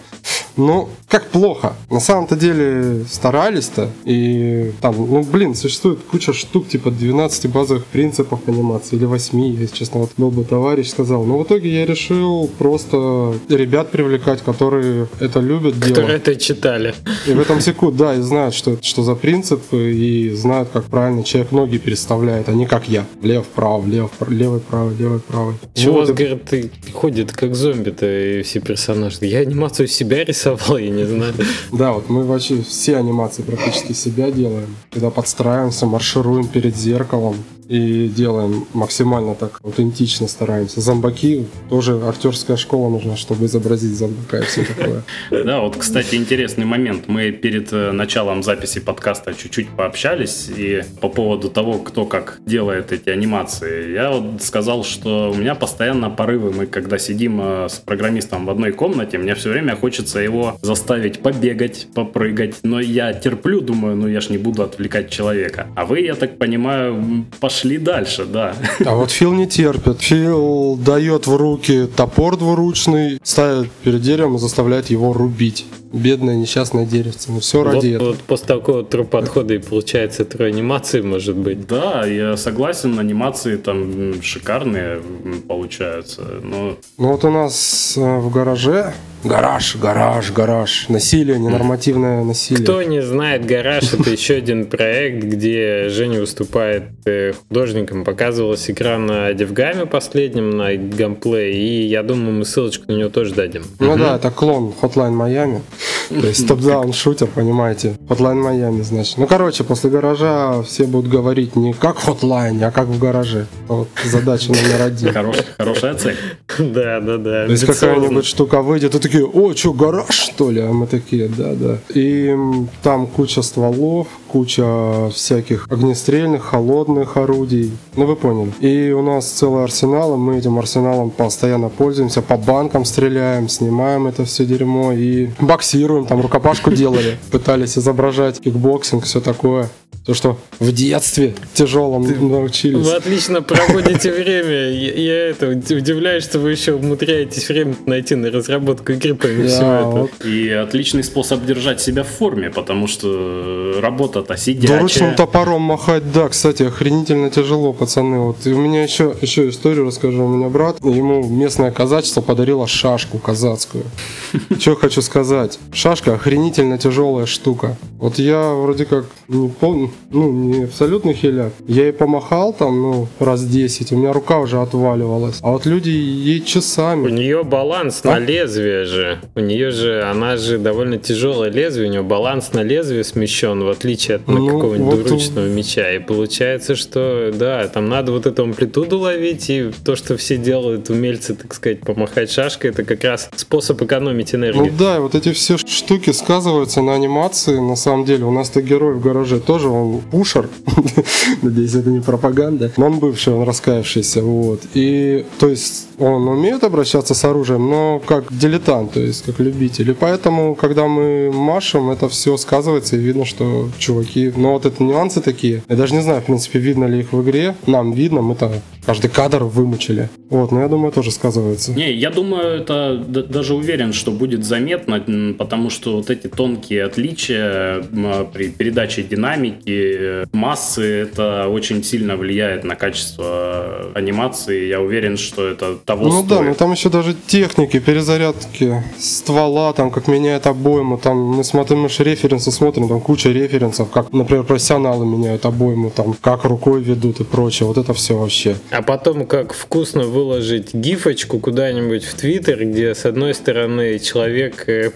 Speaker 3: Ну, как плохо? На самом-то деле старались-то. И там, ну, блин, существует куча штук, типа 12 базовых принципов анимации, или 8, если честно, вот был бы товарищ сказал. Но в итоге я решил просто ребят привлекать, которые это любят делать.
Speaker 1: Которые это читали.
Speaker 3: И в этом секут, да, и знают, что, что за принцип, и знают, как правильно человек ноги переставляет, а не как я. Влево-вправо, влево-вправо, левый-правый, левый-правый.
Speaker 1: Чего
Speaker 3: Вот,
Speaker 1: говорят, ты ходит как зомби-то и все персонажи? Я анимацию себя рисовал, я не знаю.
Speaker 3: Да, вот мы вообще все анимации практически себя делаем. Когда подстраиваемся, маршируем перед зеркалом и делаем максимально так аутентично стараемся. Зомбаки тоже актерская школа нужна, чтобы изобразить зомбака и все такое.
Speaker 2: Да, вот, кстати, интересный момент. Мы перед э, началом записи подкаста чуть-чуть пообщались и по поводу того, кто как делает эти анимации. Я вот сказал, что у меня постоянно порывы. Мы когда сидим э, с программистом в одной комнате, мне все время хочется его заставить побегать, попрыгать. Но я терплю, думаю, ну я ж не буду отвлекать человека. А вы, я так понимаю, пошли дальше, да.
Speaker 3: А вот Фил не терпит. Фил дает в руки топор двуручный, ставит перед деревом и заставляет его рубить. Бедное несчастное деревце. Ну все ради
Speaker 1: Вот,
Speaker 3: этого.
Speaker 1: вот после такого подхода и получается трое анимации, может быть.
Speaker 2: Да, я согласен, анимации там шикарные получаются. Но
Speaker 3: Ну вот у нас э, в гараже гараж, гараж, гараж, насилие, ненормативное насилие.
Speaker 1: Кто не знает, «Гараж» — это еще один проект, где Женя выступает э, художником. Показывалась игра на DevGAMM е последнем, на GAMM:Play, и я думаю, мы ссылочку на него тоже дадим.
Speaker 3: Ну да, это клон Hotline Miami. То есть top-down шутер, понимаете. Hotline Miami, значит. Ну, короче, после гаража все будут говорить не как в Hotline, а как в гараже. Вот задача номер один.
Speaker 2: хорош- хорошая цель.
Speaker 1: Да, да, да.
Speaker 3: То есть какая-нибудь штука выйдет, и такие, о, что, гараж, что ли? А мы такие, да-да. И там куча стволов, куча всяких огнестрельных, холодных орудий. Ну, вы поняли. И у нас целый арсенал, и мы этим арсеналом постоянно пользуемся, по банкам стреляем, снимаем это все дерьмо и боксируем, там рукопашку делали, пытались изображать кикбоксинг, все такое. То, что в детстве тяжелом научились.
Speaker 1: Вы отлично проводите время. Я, я это удивляюсь, что вы еще умудряетесь время найти на разработку игры помимо всего
Speaker 3: Да,
Speaker 1: этого.
Speaker 3: вот.
Speaker 2: И отличный способ держать себя в форме, потому что работа-то сидячая.
Speaker 3: Двуручным топором махать, да, кстати, охренительно тяжело, пацаны. Вот и у меня еще, еще историю расскажу. У меня брат, ему местное казачество подарило шашку казацкую. Что хочу сказать. Шашка охренительно тяжелая штука. Вот я вроде как не помню, ну, не абсолютно хиляк. Я ей помахал там, ну, раз 10, у меня рука уже отваливалась. А вот люди ей
Speaker 1: У
Speaker 3: часами.
Speaker 1: нее баланс
Speaker 3: А?
Speaker 1: на лезвие же. У нее же, она же довольно тяжелое лезвие, у нее баланс на лезвие смещен, в отличие от ну,
Speaker 3: Ну,
Speaker 1: какого-нибудь
Speaker 3: вот
Speaker 1: двуручного меча. И получается, что да, там надо вот эту амплитуду ловить, и то, что все делают, умельцы, так сказать, помахать шашкой, это как раз способ экономить
Speaker 3: Ну
Speaker 1: энергию.
Speaker 3: да, и вот эти все штуки сказываются на анимации. На самом деле, у нас-то герой в гараже тоже, он пушер. Надеюсь, это не пропаганда. Но он бывший, он раскаявшийся. Вот. И, то есть, он умеет обращаться с оружием, но как дилетант, то есть, как любитель. И поэтому, когда мы машем, это все сказывается, и видно, что чуваки... Но вот это нюансы такие. Я даже не знаю, в принципе, видно ли их в игре. Нам видно, мы-то каждый кадр вымучили. Вот, но я думаю, тоже сказывается.
Speaker 2: Не, я думаю, это даже уверен, что будет заметно, потому что вот эти тонкие отличия м, при передаче динамики, э, массы, это очень сильно влияет на качество анимации. Я уверен, что это того
Speaker 3: Ну да,
Speaker 2: стоит.
Speaker 3: но там еще даже техники, перезарядки ствола, там как меняет обойму, там мы смотрим, мы же референсы смотрим, там куча референсов, как, например, профессионалы меняют обойму, там как рукой ведут и прочее, вот это все вообще.
Speaker 1: А потом, как вкусно выложить гифочку куда-нибудь в Твиттер, где с одной стороны человек э,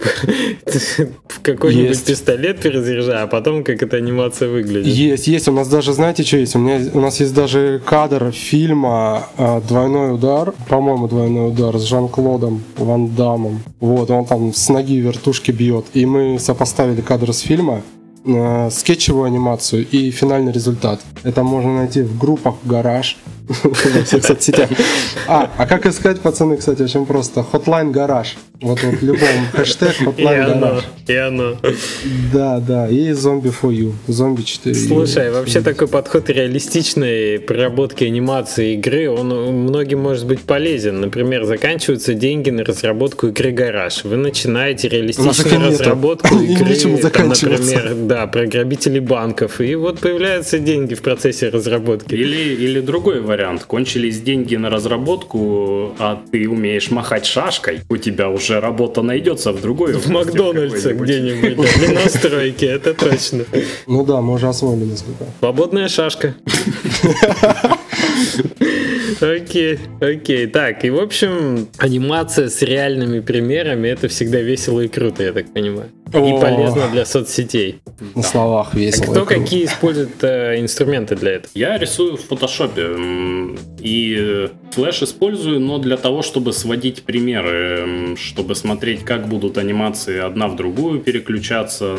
Speaker 1: какой-нибудь пистолет перезаряжает, а потом как эта анимация выглядит.
Speaker 3: Есть, есть, у нас даже, знаете, что есть? У, меня, у нас есть даже кадр фильма э, «Двойной удар», по-моему, «Двойной удар» с Жан-Клодом Ван Дамом. Вот, он там с ноги вертушки бьет. И мы сопоставили кадры с фильма, э, скетчевую анимацию и финальный результат. Это можно найти в группах «Гараж», во всех соцсетях. А, а как искать, пацаны, кстати, очень просто. Hotline Гараж. Вот вот любом хэштег
Speaker 1: И
Speaker 3: Hotline
Speaker 1: и оно.
Speaker 3: Да, да. И зомби for you. Зомби 4.
Speaker 1: Слушай, вообще такой подход реалистичной проработки анимации игры, он многим может быть полезен. Например, заканчиваются деньги на разработку игры «Гараж». Вы начинаете реалистичную разработку игры, там, например, да, про грабителей банков. И вот появляются деньги в процессе разработки.
Speaker 2: Или, или другой вариант. Кончились деньги на разработку, а ты умеешь махать шашкой. У тебя уже работа найдется в другой
Speaker 1: В Макдональдсе где-нибудь, да, или на стройке, это точно.
Speaker 3: Ну да, мы уже освоили несколько.
Speaker 1: Свободная шашка. Окей, окей. Так, и в общем, анимация с реальными примерами это всегда весело и круто, я так понимаю. И полезно для соцсетей.
Speaker 3: На словах
Speaker 1: А
Speaker 3: весело.
Speaker 1: кто какие использует э, инструменты для этого?
Speaker 2: Я рисую в фотошопе и э, флеш использую, но для того, чтобы сводить примеры, чтобы смотреть, как будут анимации одна в другую переключаться,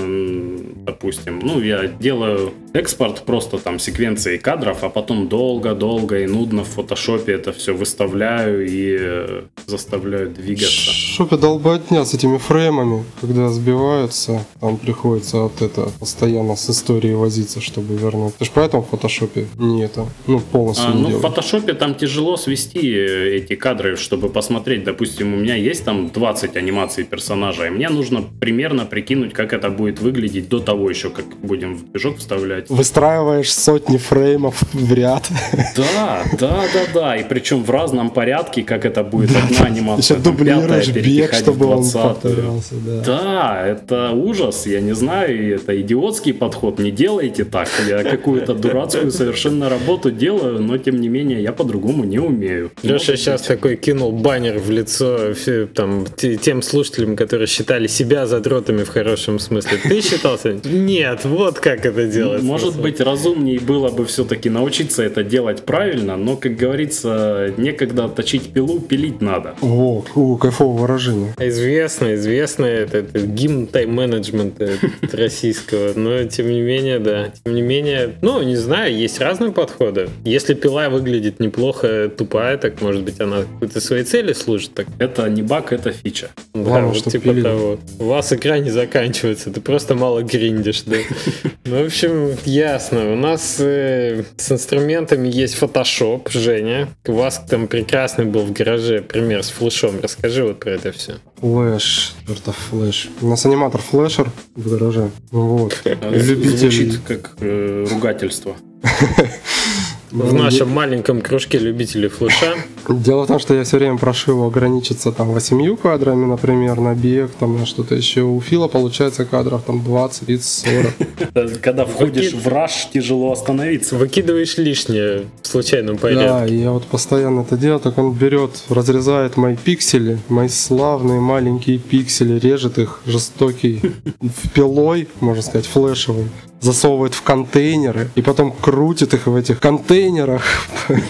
Speaker 2: допустим. Ну, я делаю экспорт просто там секвенции кадров, а потом долго-долго и нудно в фотошопе это все выставляю и э, заставляю двигаться.
Speaker 3: Шопе долботня с этими фреймами, когда сбиваются, там приходится вот это постоянно с историей возиться, чтобы вернуть. Ты ж поэтому в фотошопе не это, ну полностью
Speaker 2: А,
Speaker 3: не
Speaker 2: ну, в
Speaker 3: делаешь.
Speaker 2: фотошопе там тяжело свести э, эти кадры, чтобы посмотреть. Допустим, у меня есть там 20 анимаций персонажа, и мне нужно примерно прикинуть, как это будет выглядеть до того еще, как будем в движок вставлять.
Speaker 3: Выстраиваешь сотни фреймов в ряд.
Speaker 2: Да, да, да, да. И причем в разном порядке, как это будет одна анимация.
Speaker 3: Еще
Speaker 2: там пятая
Speaker 3: дублируешь бег,
Speaker 2: в
Speaker 3: чтобы он
Speaker 2: 20-ю.
Speaker 3: повторялся, да.
Speaker 2: Да, это ужас, я не знаю, это идиотский подход, не делайте так. Я какую-то дурацкую совершенно работу делаю, но тем не менее я по-другому не умею.
Speaker 1: Леша сейчас такой кинул баннер в лицо там, те- тем слушателям, которые считали себя задротами в хорошем смысле. Ты считался? Нет, вот как это делается.
Speaker 2: Может быть, разумнее было бы все-таки научиться это делать правильно, но, как говорится, некогда точить пилу, пилить надо.
Speaker 3: О, о, кайфовое выражение.
Speaker 1: Известно, известно, это, это гимн тайм-менеджмента российского. Но, тем не менее, да. Тем не менее, ну, не знаю, есть разные подходы. Если пила выглядит неплохо, тупая, так, может быть, она какой-то своей цели служит. Так.
Speaker 2: Это не баг, это фича.
Speaker 1: Да,
Speaker 3: Главное,
Speaker 1: вот
Speaker 3: чтоб
Speaker 1: типа
Speaker 3: пилили.
Speaker 1: того. У вас игра не заканчивается, ты просто мало гриндишь, да. Ну, в общем, ясно. У нас э, с инструментами есть Photoshop, Женя. У вас там прекрасный был в гараже пример с флешом. Расскажи вот про это все.
Speaker 3: Флэш, чертов флэш. У нас аниматор флэшер в гараже. Вот. Любитель.
Speaker 2: Звучит как э, ругательство.
Speaker 1: В нашем маленьком кружке любителей флеша.
Speaker 3: Дело в том, что я все время прошу его ограничиться там 8 кадрами, например, на бег, там на что-то еще. У Фила получается кадров там 20, 30, 40.
Speaker 2: Когда входишь в раш, тяжело остановиться.
Speaker 1: Выкидываешь лишнее в случайном
Speaker 3: Да,
Speaker 1: порядке.
Speaker 3: и я вот постоянно это делаю, так он берет, разрезает мои пиксели, мои славные маленькие пиксели, режет их жестокий пилой, можно сказать, флешевый, засовывает в контейнеры и потом крутит их в этих контейнерах. как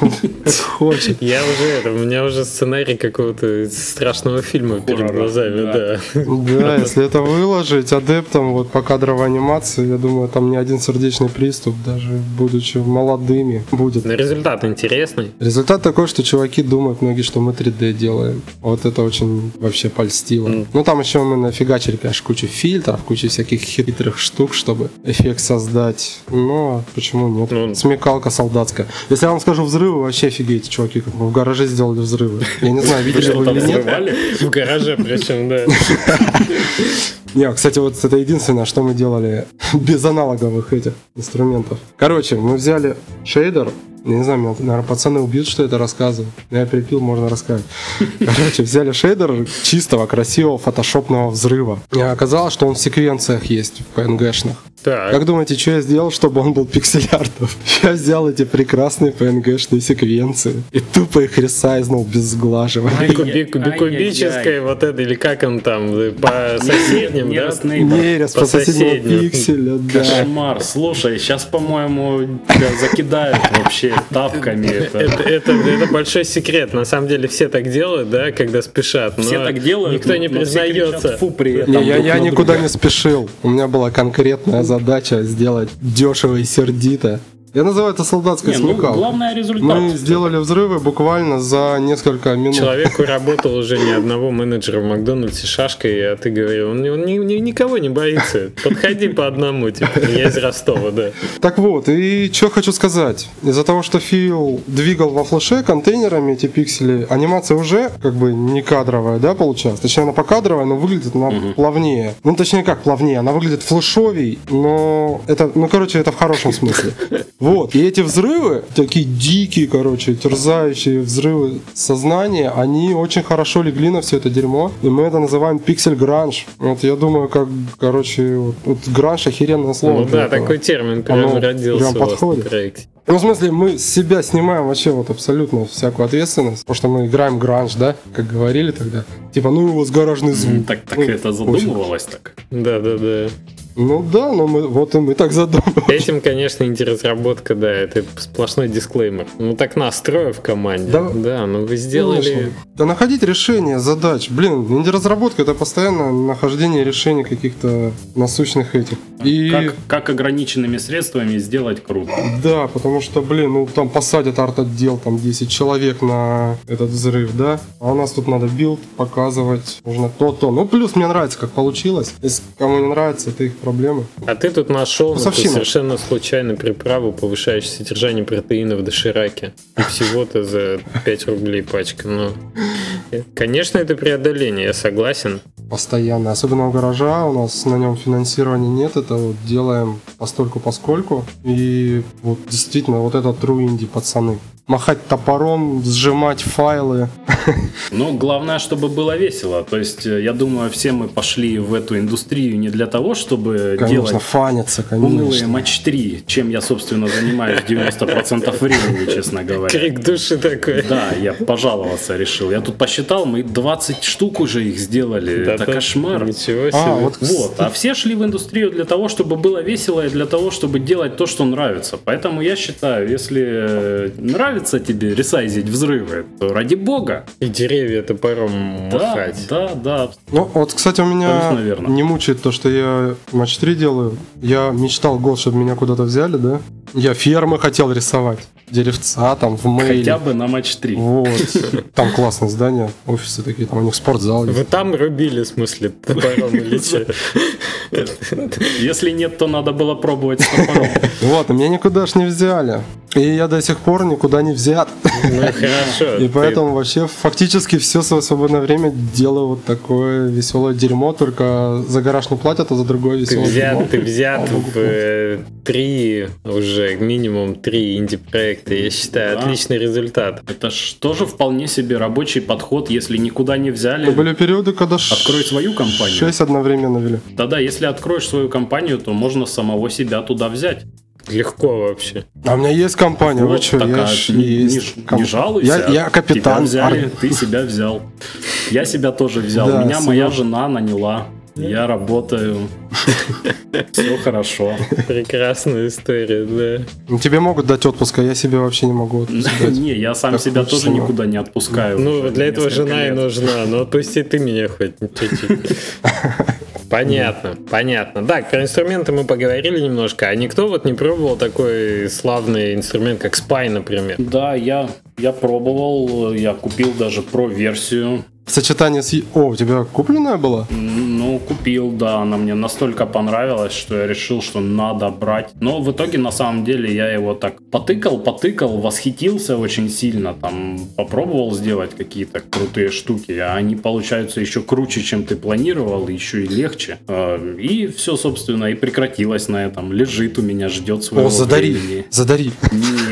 Speaker 3: Хочет.
Speaker 1: Я уже это, у меня уже сценарий какого-то страшного фильма перед глазами,
Speaker 2: да.
Speaker 1: да.
Speaker 3: Если это выложить адептам вот по кадровой анимации, я думаю, там не один сердечный приступ, даже будучи молодыми, будет.
Speaker 1: Но результат интересный.
Speaker 3: Результат такой, что чуваки думают многие, что мы 3D делаем. Вот это очень вообще польстило. Ну там еще мы нафигачили, конечно, кучу фильтров, кучу всяких хитрых штук, чтобы эффект создать. Но почему нет?
Speaker 1: Ну.
Speaker 3: Смекалка солдатская. Если я вам скажу взрывы, вообще офигеете, чуваки, как мы в гараже сделали взрывы. Я не знаю, видели вы или нет.
Speaker 1: В гараже причем, да.
Speaker 3: Не, кстати, вот это единственное, что мы делали без аналоговых этих инструментов. Короче, мы взяли шейдер. Я не знаю, меня, наверное, пацаны убьют, что это рассказываю. Но Я припил, можно рассказать. Короче, взяли шейдер чистого, красивого фотошопного взрыва. И оказалось, что он в секвенциях есть, в PNG-шных.
Speaker 1: Так,
Speaker 3: Как думаете, что я сделал, чтобы он был пиксель-артов? Я взял эти прекрасные PNG-шные секвенции и тупо их ресайзнул без сглаживания.
Speaker 1: бику-
Speaker 2: Ай-яй-
Speaker 1: бику- бикубическая вот это, или как он там, э, по соседним, да?
Speaker 3: Нерез
Speaker 1: По
Speaker 3: соседнему
Speaker 1: соседним.
Speaker 3: пикселя, да.
Speaker 2: Кошмар. Слушай, сейчас, по-моему, закидают вообще тапками. Это.
Speaker 1: Это, это, это большой секрет. На самом деле все так делают, да, когда спешат. Но
Speaker 2: Все так делают,
Speaker 1: Никто не признается.
Speaker 2: «Фу» при этом.
Speaker 3: Не, я, я никуда не спешил. У меня была конкретная задача сделать дешево и сердито. Я называю это солдатской
Speaker 2: Не, ну, главное результат.
Speaker 3: Мы сделали взрывы буквально за несколько минут.
Speaker 1: Человеку работал уже ни одного менеджера в Макдональдсе шашкой, а ты говорил, он, он ни- ни- никого не боится. Подходи по одному, типа, я из Ростова, да.
Speaker 3: Так вот, и что хочу сказать. Из-за того, что Фил двигал во флеше контейнерами эти пиксели, анимация уже как бы не кадровая, да, получалась? Точнее, она покадровая, но выглядит она плавнее. Ну, точнее, как плавнее? Она выглядит флешовей, но это, ну, короче, это в хорошем смысле. Вот, и эти взрывы, такие дикие, короче, терзающие взрывы сознания, они очень хорошо легли на все это дерьмо, и мы это называем пиксель гранж. Вот я думаю, как, короче, вот, вот гранж охеренное слово.
Speaker 1: Ну да,
Speaker 3: этого.
Speaker 1: такой термин прям
Speaker 3: Оно
Speaker 1: родился
Speaker 3: прям подходит.
Speaker 1: проекте.
Speaker 3: Ну, в смысле, мы с себя снимаем вообще вот абсолютно всякую ответственность, потому что мы играем гранж, да, как говорили тогда. Типа, ну, у вас гаражный звук.
Speaker 2: Так, так
Speaker 3: Ну,
Speaker 2: это
Speaker 3: очень
Speaker 2: задумывалось так.
Speaker 1: Да, да, да.
Speaker 3: Ну да, но мы, вот и мы так задумывались.
Speaker 1: Этим, конечно, инди-разработка, да, это сплошной дисклеймер. Ну так настрою в команде.
Speaker 3: Да.
Speaker 1: Да, ну вы сделали...
Speaker 3: Конечно. Да находить решение задач. Блин, инди-разработка это постоянно нахождение решений каких-то насущных этих. И
Speaker 2: Как, как ограниченными средствами сделать круто.
Speaker 3: да, потому что, блин, ну там посадят арт-отдел, там 10 человек на этот взрыв, да? А у нас тут надо билд показывать, нужно то-то. Ну, плюс мне нравится, как получилось. Если кому не нравится, это их проблемы.
Speaker 1: А ты тут нашел ну,
Speaker 3: Вкусовщина.
Speaker 1: совершенно случайно приправу, повышающую содержание протеина в дошираке. И всего-то за 5 рублей пачка. Ну, э, конечно, это преодоление, я согласен.
Speaker 3: Постоянно. Особенно у гаража, у нас на нем финансирования нет, это вот делаем постольку поскольку. И вот действительно, вот это true инди, пацаны. Махать топором, сжимать файлы.
Speaker 2: Но главное, чтобы было весело. То есть, э, я думаю, все мы пошли в эту индустрию не для того, чтобы
Speaker 3: Конечно,
Speaker 2: делать
Speaker 3: фаниться,
Speaker 2: унылые
Speaker 3: конечно.
Speaker 2: матч 3, чем я, собственно, занимаюсь 90% времени, честно говоря.
Speaker 1: Крик души такой.
Speaker 2: Да, я пожаловаться решил. Я тут посчитал, мы 20 штук уже их сделали.
Speaker 1: Да
Speaker 2: это
Speaker 1: тут
Speaker 2: кошмар.
Speaker 1: Ничего себе.
Speaker 3: А, вот,
Speaker 2: Вот, а все шли в индустрию для того, чтобы было весело и для того, чтобы делать то, что нравится. Поэтому я считаю, если нравится нравится тебе ресайзить взрывы, то ради бога.
Speaker 1: И деревья топором
Speaker 2: Да,
Speaker 1: махать.
Speaker 2: да, да.
Speaker 3: Ну, вот, кстати, у меня
Speaker 2: верно.
Speaker 3: не мучает то, что я матч 3 делаю. Я мечтал год, чтобы меня куда-то взяли, да? Я фермы хотел рисовать. Деревца там в мейле.
Speaker 2: Хотя бы на матч 3.
Speaker 3: Вот. Там классное здание, офисы такие, там у них спортзал.
Speaker 1: Вы там рубили, в смысле, топором или че?
Speaker 2: Если нет, то надо было пробовать с топором.
Speaker 3: Вот, меня никуда ж не взяли. И я до сих пор никуда не взят.
Speaker 1: Ну хорошо.
Speaker 3: И
Speaker 1: ты-
Speaker 3: поэтому вообще фактически все свое свободное время делаю вот такое веселое дерьмо, только за гараж не платят, а за другое
Speaker 1: Ты
Speaker 3: веселое дерьмо.
Speaker 1: взят, ты взят в э, три, уже минимум три инди-проекта. Я считаю,
Speaker 2: Да.
Speaker 1: отличный результат.
Speaker 2: Это ж тоже вполне себе рабочий подход, если никуда не взяли.
Speaker 3: Ну, Были периоды, когда ш-
Speaker 2: Открой свою компанию.
Speaker 3: Шесть одновременно вели.
Speaker 2: Да-да, если откроешь свою компанию, то можно самого себя туда взять.
Speaker 1: Легко вообще.
Speaker 3: А у меня есть компания, вы
Speaker 2: Вот,
Speaker 3: что,
Speaker 2: так,
Speaker 3: я ж
Speaker 2: не,
Speaker 3: есть
Speaker 2: не не жалуйся.
Speaker 3: Я, я капитан.
Speaker 2: Тебя взяли,
Speaker 3: ар-
Speaker 2: ты себя взял. Я себя тоже взял.
Speaker 3: Да,
Speaker 2: Меня моя
Speaker 3: Серёж.
Speaker 2: жена наняла. Я работаю. Все хорошо.
Speaker 1: Прекрасная история, да.
Speaker 3: Ну, Тебе могут дать отпуск, а я себе вообще не могу.
Speaker 2: Не, я сам себя тоже никуда не отпускаю.
Speaker 1: Ну, для этого жена и нужна. Но отпусти ты меня хоть чуть-чуть. Понятно, понятно. Так, про инструменты мы поговорили немножко. А никто вот не пробовал такой славный инструмент, как Spy, например?
Speaker 2: Да, я, я пробовал, я купил даже про-версию.
Speaker 3: В сочетании с... О, у тебя купленная была?
Speaker 2: Ну, купил, да, она мне настолько понравилась, что я решил, что надо брать. Но в итоге, на самом деле, я его так потыкал, потыкал, восхитился очень сильно, там, попробовал сделать какие-то крутые штуки, а они получаются еще круче, чем ты планировал, еще и легче. Э, И все, собственно, и прекратилось на этом. Лежит у меня, ждет своего
Speaker 3: О, задари,
Speaker 2: времени.
Speaker 3: задари.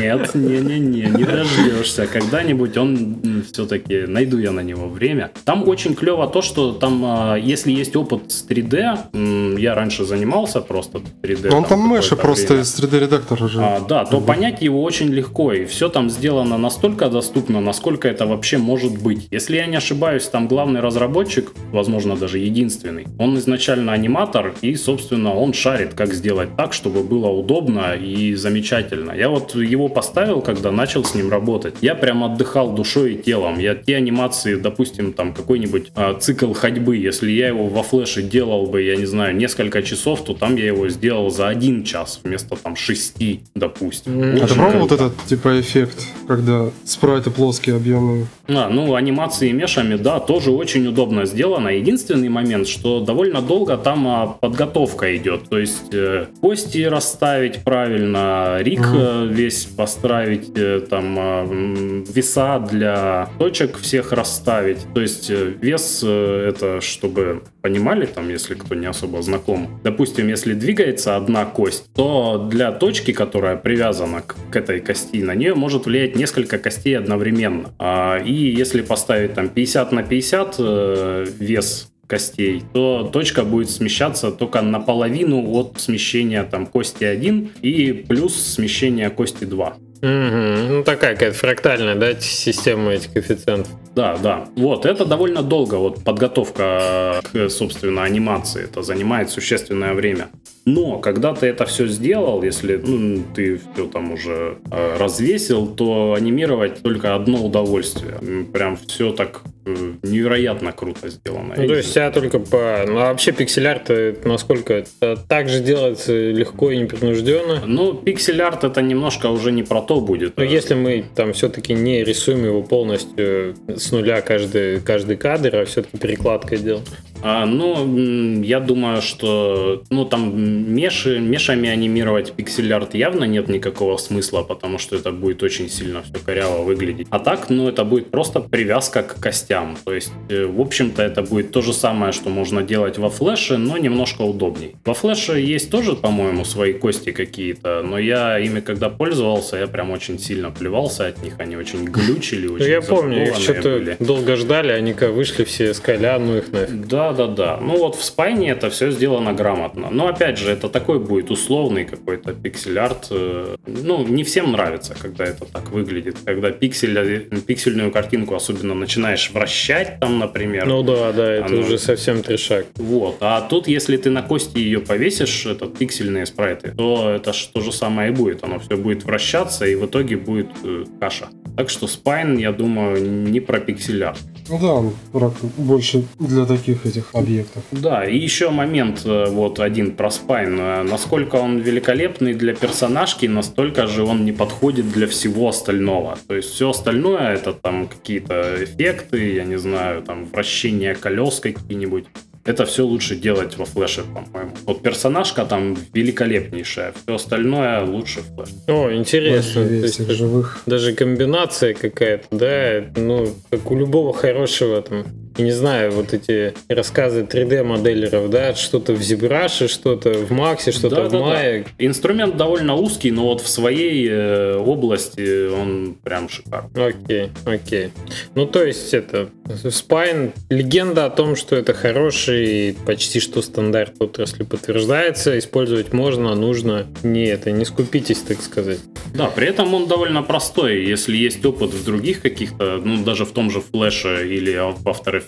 Speaker 2: Нет, не-не-не, не дождешься. Когда-нибудь он все-таки найду я на него время. Там очень клево то, что там, а, если есть опыт с 3D, м, я раньше занимался просто 3D.
Speaker 3: Ну, Он там
Speaker 2: какое-то
Speaker 3: мыши просто
Speaker 2: время.
Speaker 3: из 3D-редактора уже.
Speaker 2: А, да, то понять его очень легко, и все там сделано настолько доступно, насколько это вообще может быть. Если я не ошибаюсь, там главный разработчик, возможно, даже единственный, он изначально аниматор, и, собственно, он шарит, как сделать так, чтобы было удобно и замечательно. Я вот его поставил, когда начал с ним работать. Я прям отдыхал душой и телом. Я те анимации, допустим, там какой-нибудь а, цикл ходьбы, если я его во флеше делал бы, я не знаю, несколько часов, то там я его сделал за один час вместо там шести, допустим.
Speaker 1: М.
Speaker 3: А ты пробовал вот этот, типа, эффект, когда спрайты плоские, объемные?
Speaker 2: А, ну, анимации мешами, да, тоже очень удобно сделано. Единственный момент, что довольно долго там а, подготовка идет. То есть э, кости расставить правильно, рик э, весь поставить, э, там м, веса для точек всех расставить. То есть э, вес э, это, чтобы понимали, там, если кто не особо знаком. Допустим, если двигается одна кость, то для точки, которая привязана к, к этой кости, на нее может влиять несколько костей одновременно. А, и если поставить там 50 на 50 э, вес костей, то точка будет смещаться только наполовину от смещения там кости 1 и плюс смещения кости 2.
Speaker 1: Мгм. Ну, такая какая-то фрактальная, да, система этих коэффициентов.
Speaker 2: Да, да. Вот, это довольно долго, вот подготовка к, собственно, анимации. Это занимает существенное время. Но когда ты это все сделал, если ну, ты все там уже э, развесил, то анимировать только одно удовольствие. Прям все так э, невероятно круто сделано.
Speaker 1: Ну, то есть тебя только по... Ну, а вообще пиксель-арт, э, насколько это так же делается легко и непринужденно?
Speaker 2: Ну, пиксель-арт это немножко уже не про то будет.
Speaker 1: Но если мы там все-таки не рисуем его полностью с нуля каждый, каждый кадр, а все-таки перекладкой делаем.
Speaker 2: А, ну, я думаю, что ну там меши, мешами анимировать пиксель-арт явно нет никакого смысла, потому что это будет очень сильно все коряво выглядеть. А так, ну, это будет просто привязка к костям. То есть, э, в общем-то, это будет то же самое, что можно делать во флеше, но немножко удобней. Во флеше есть тоже, по-моему, свои кости какие-то, но я ими когда пользовался, я прям очень сильно плевался от них, они очень глючили,
Speaker 1: Ну,
Speaker 2: очень
Speaker 1: я помню, их что-то долго ждали, они вышли все с коля, ну их нафиг.
Speaker 2: Да, Да, да, да. Ну вот в спайне это все сделано грамотно. Но опять же, это такой будет условный какой-то пиксель-арт. Э, ну, не всем нравится, когда это так выглядит. Когда пиксель, пиксельную картинку особенно начинаешь вращать там, например.
Speaker 1: Ну да, да, это оно... уже совсем трешак.
Speaker 2: Вот. А тут, если ты на кости ее повесишь, этот пиксельные спрайты, то это то же самое и будет. Оно все будет вращаться, и в итоге будет э, каша. Так что Spine, я думаю, не про пиксель-арт.
Speaker 3: Ну да, больше для таких этих объектов.
Speaker 2: Да, и еще момент э, вот один про Spine. Э, насколько он великолепный для персонажки, настолько же он не подходит для всего остального. То есть все остальное это там какие-то эффекты, я не знаю, там вращение колес какие-нибудь это все лучше делать во флеше, по-моему. Вот персонажка там великолепнейшая, все остальное лучше в флеше.
Speaker 1: О, интересно. То есть, живых. Даже комбинация какая-то, да, ну, как у любого хорошего там не знаю, вот эти рассказы 3D-моделеров, да, что-то в ZBrush, что-то в Максе, что-то да, в да, Maya.
Speaker 2: Да. Инструмент довольно узкий, но вот в своей э, области он прям шикарный.
Speaker 1: Окей, окей. Ну, то есть это Spine, легенда о том, что это хороший, почти что стандарт отрасли подтверждается, использовать можно, нужно. Не это, не скупитесь, так сказать.
Speaker 2: Да, при этом он довольно простой. Если есть опыт в других каких-то, ну, даже в том же флеше или в After Effects,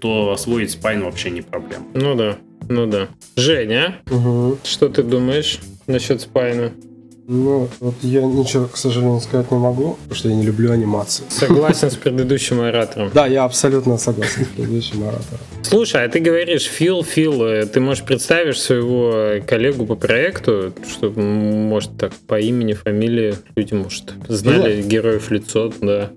Speaker 2: то освоить Spine вообще не проблема.
Speaker 1: Ну да, ну да. Женя, угу. что ты думаешь насчет спайна?
Speaker 3: Ну, вот я ничего, к сожалению, сказать не могу, потому что я не люблю анимацию.
Speaker 1: Согласен с предыдущим оратором.
Speaker 3: Да, я абсолютно согласен с предыдущим оратором.
Speaker 1: Слушай, а ты говоришь, Фил, Фил, э, ты можешь представить своего коллегу по проекту, чтобы, может, так по имени, фамилии люди, может, знали Фила? героев лицо, да.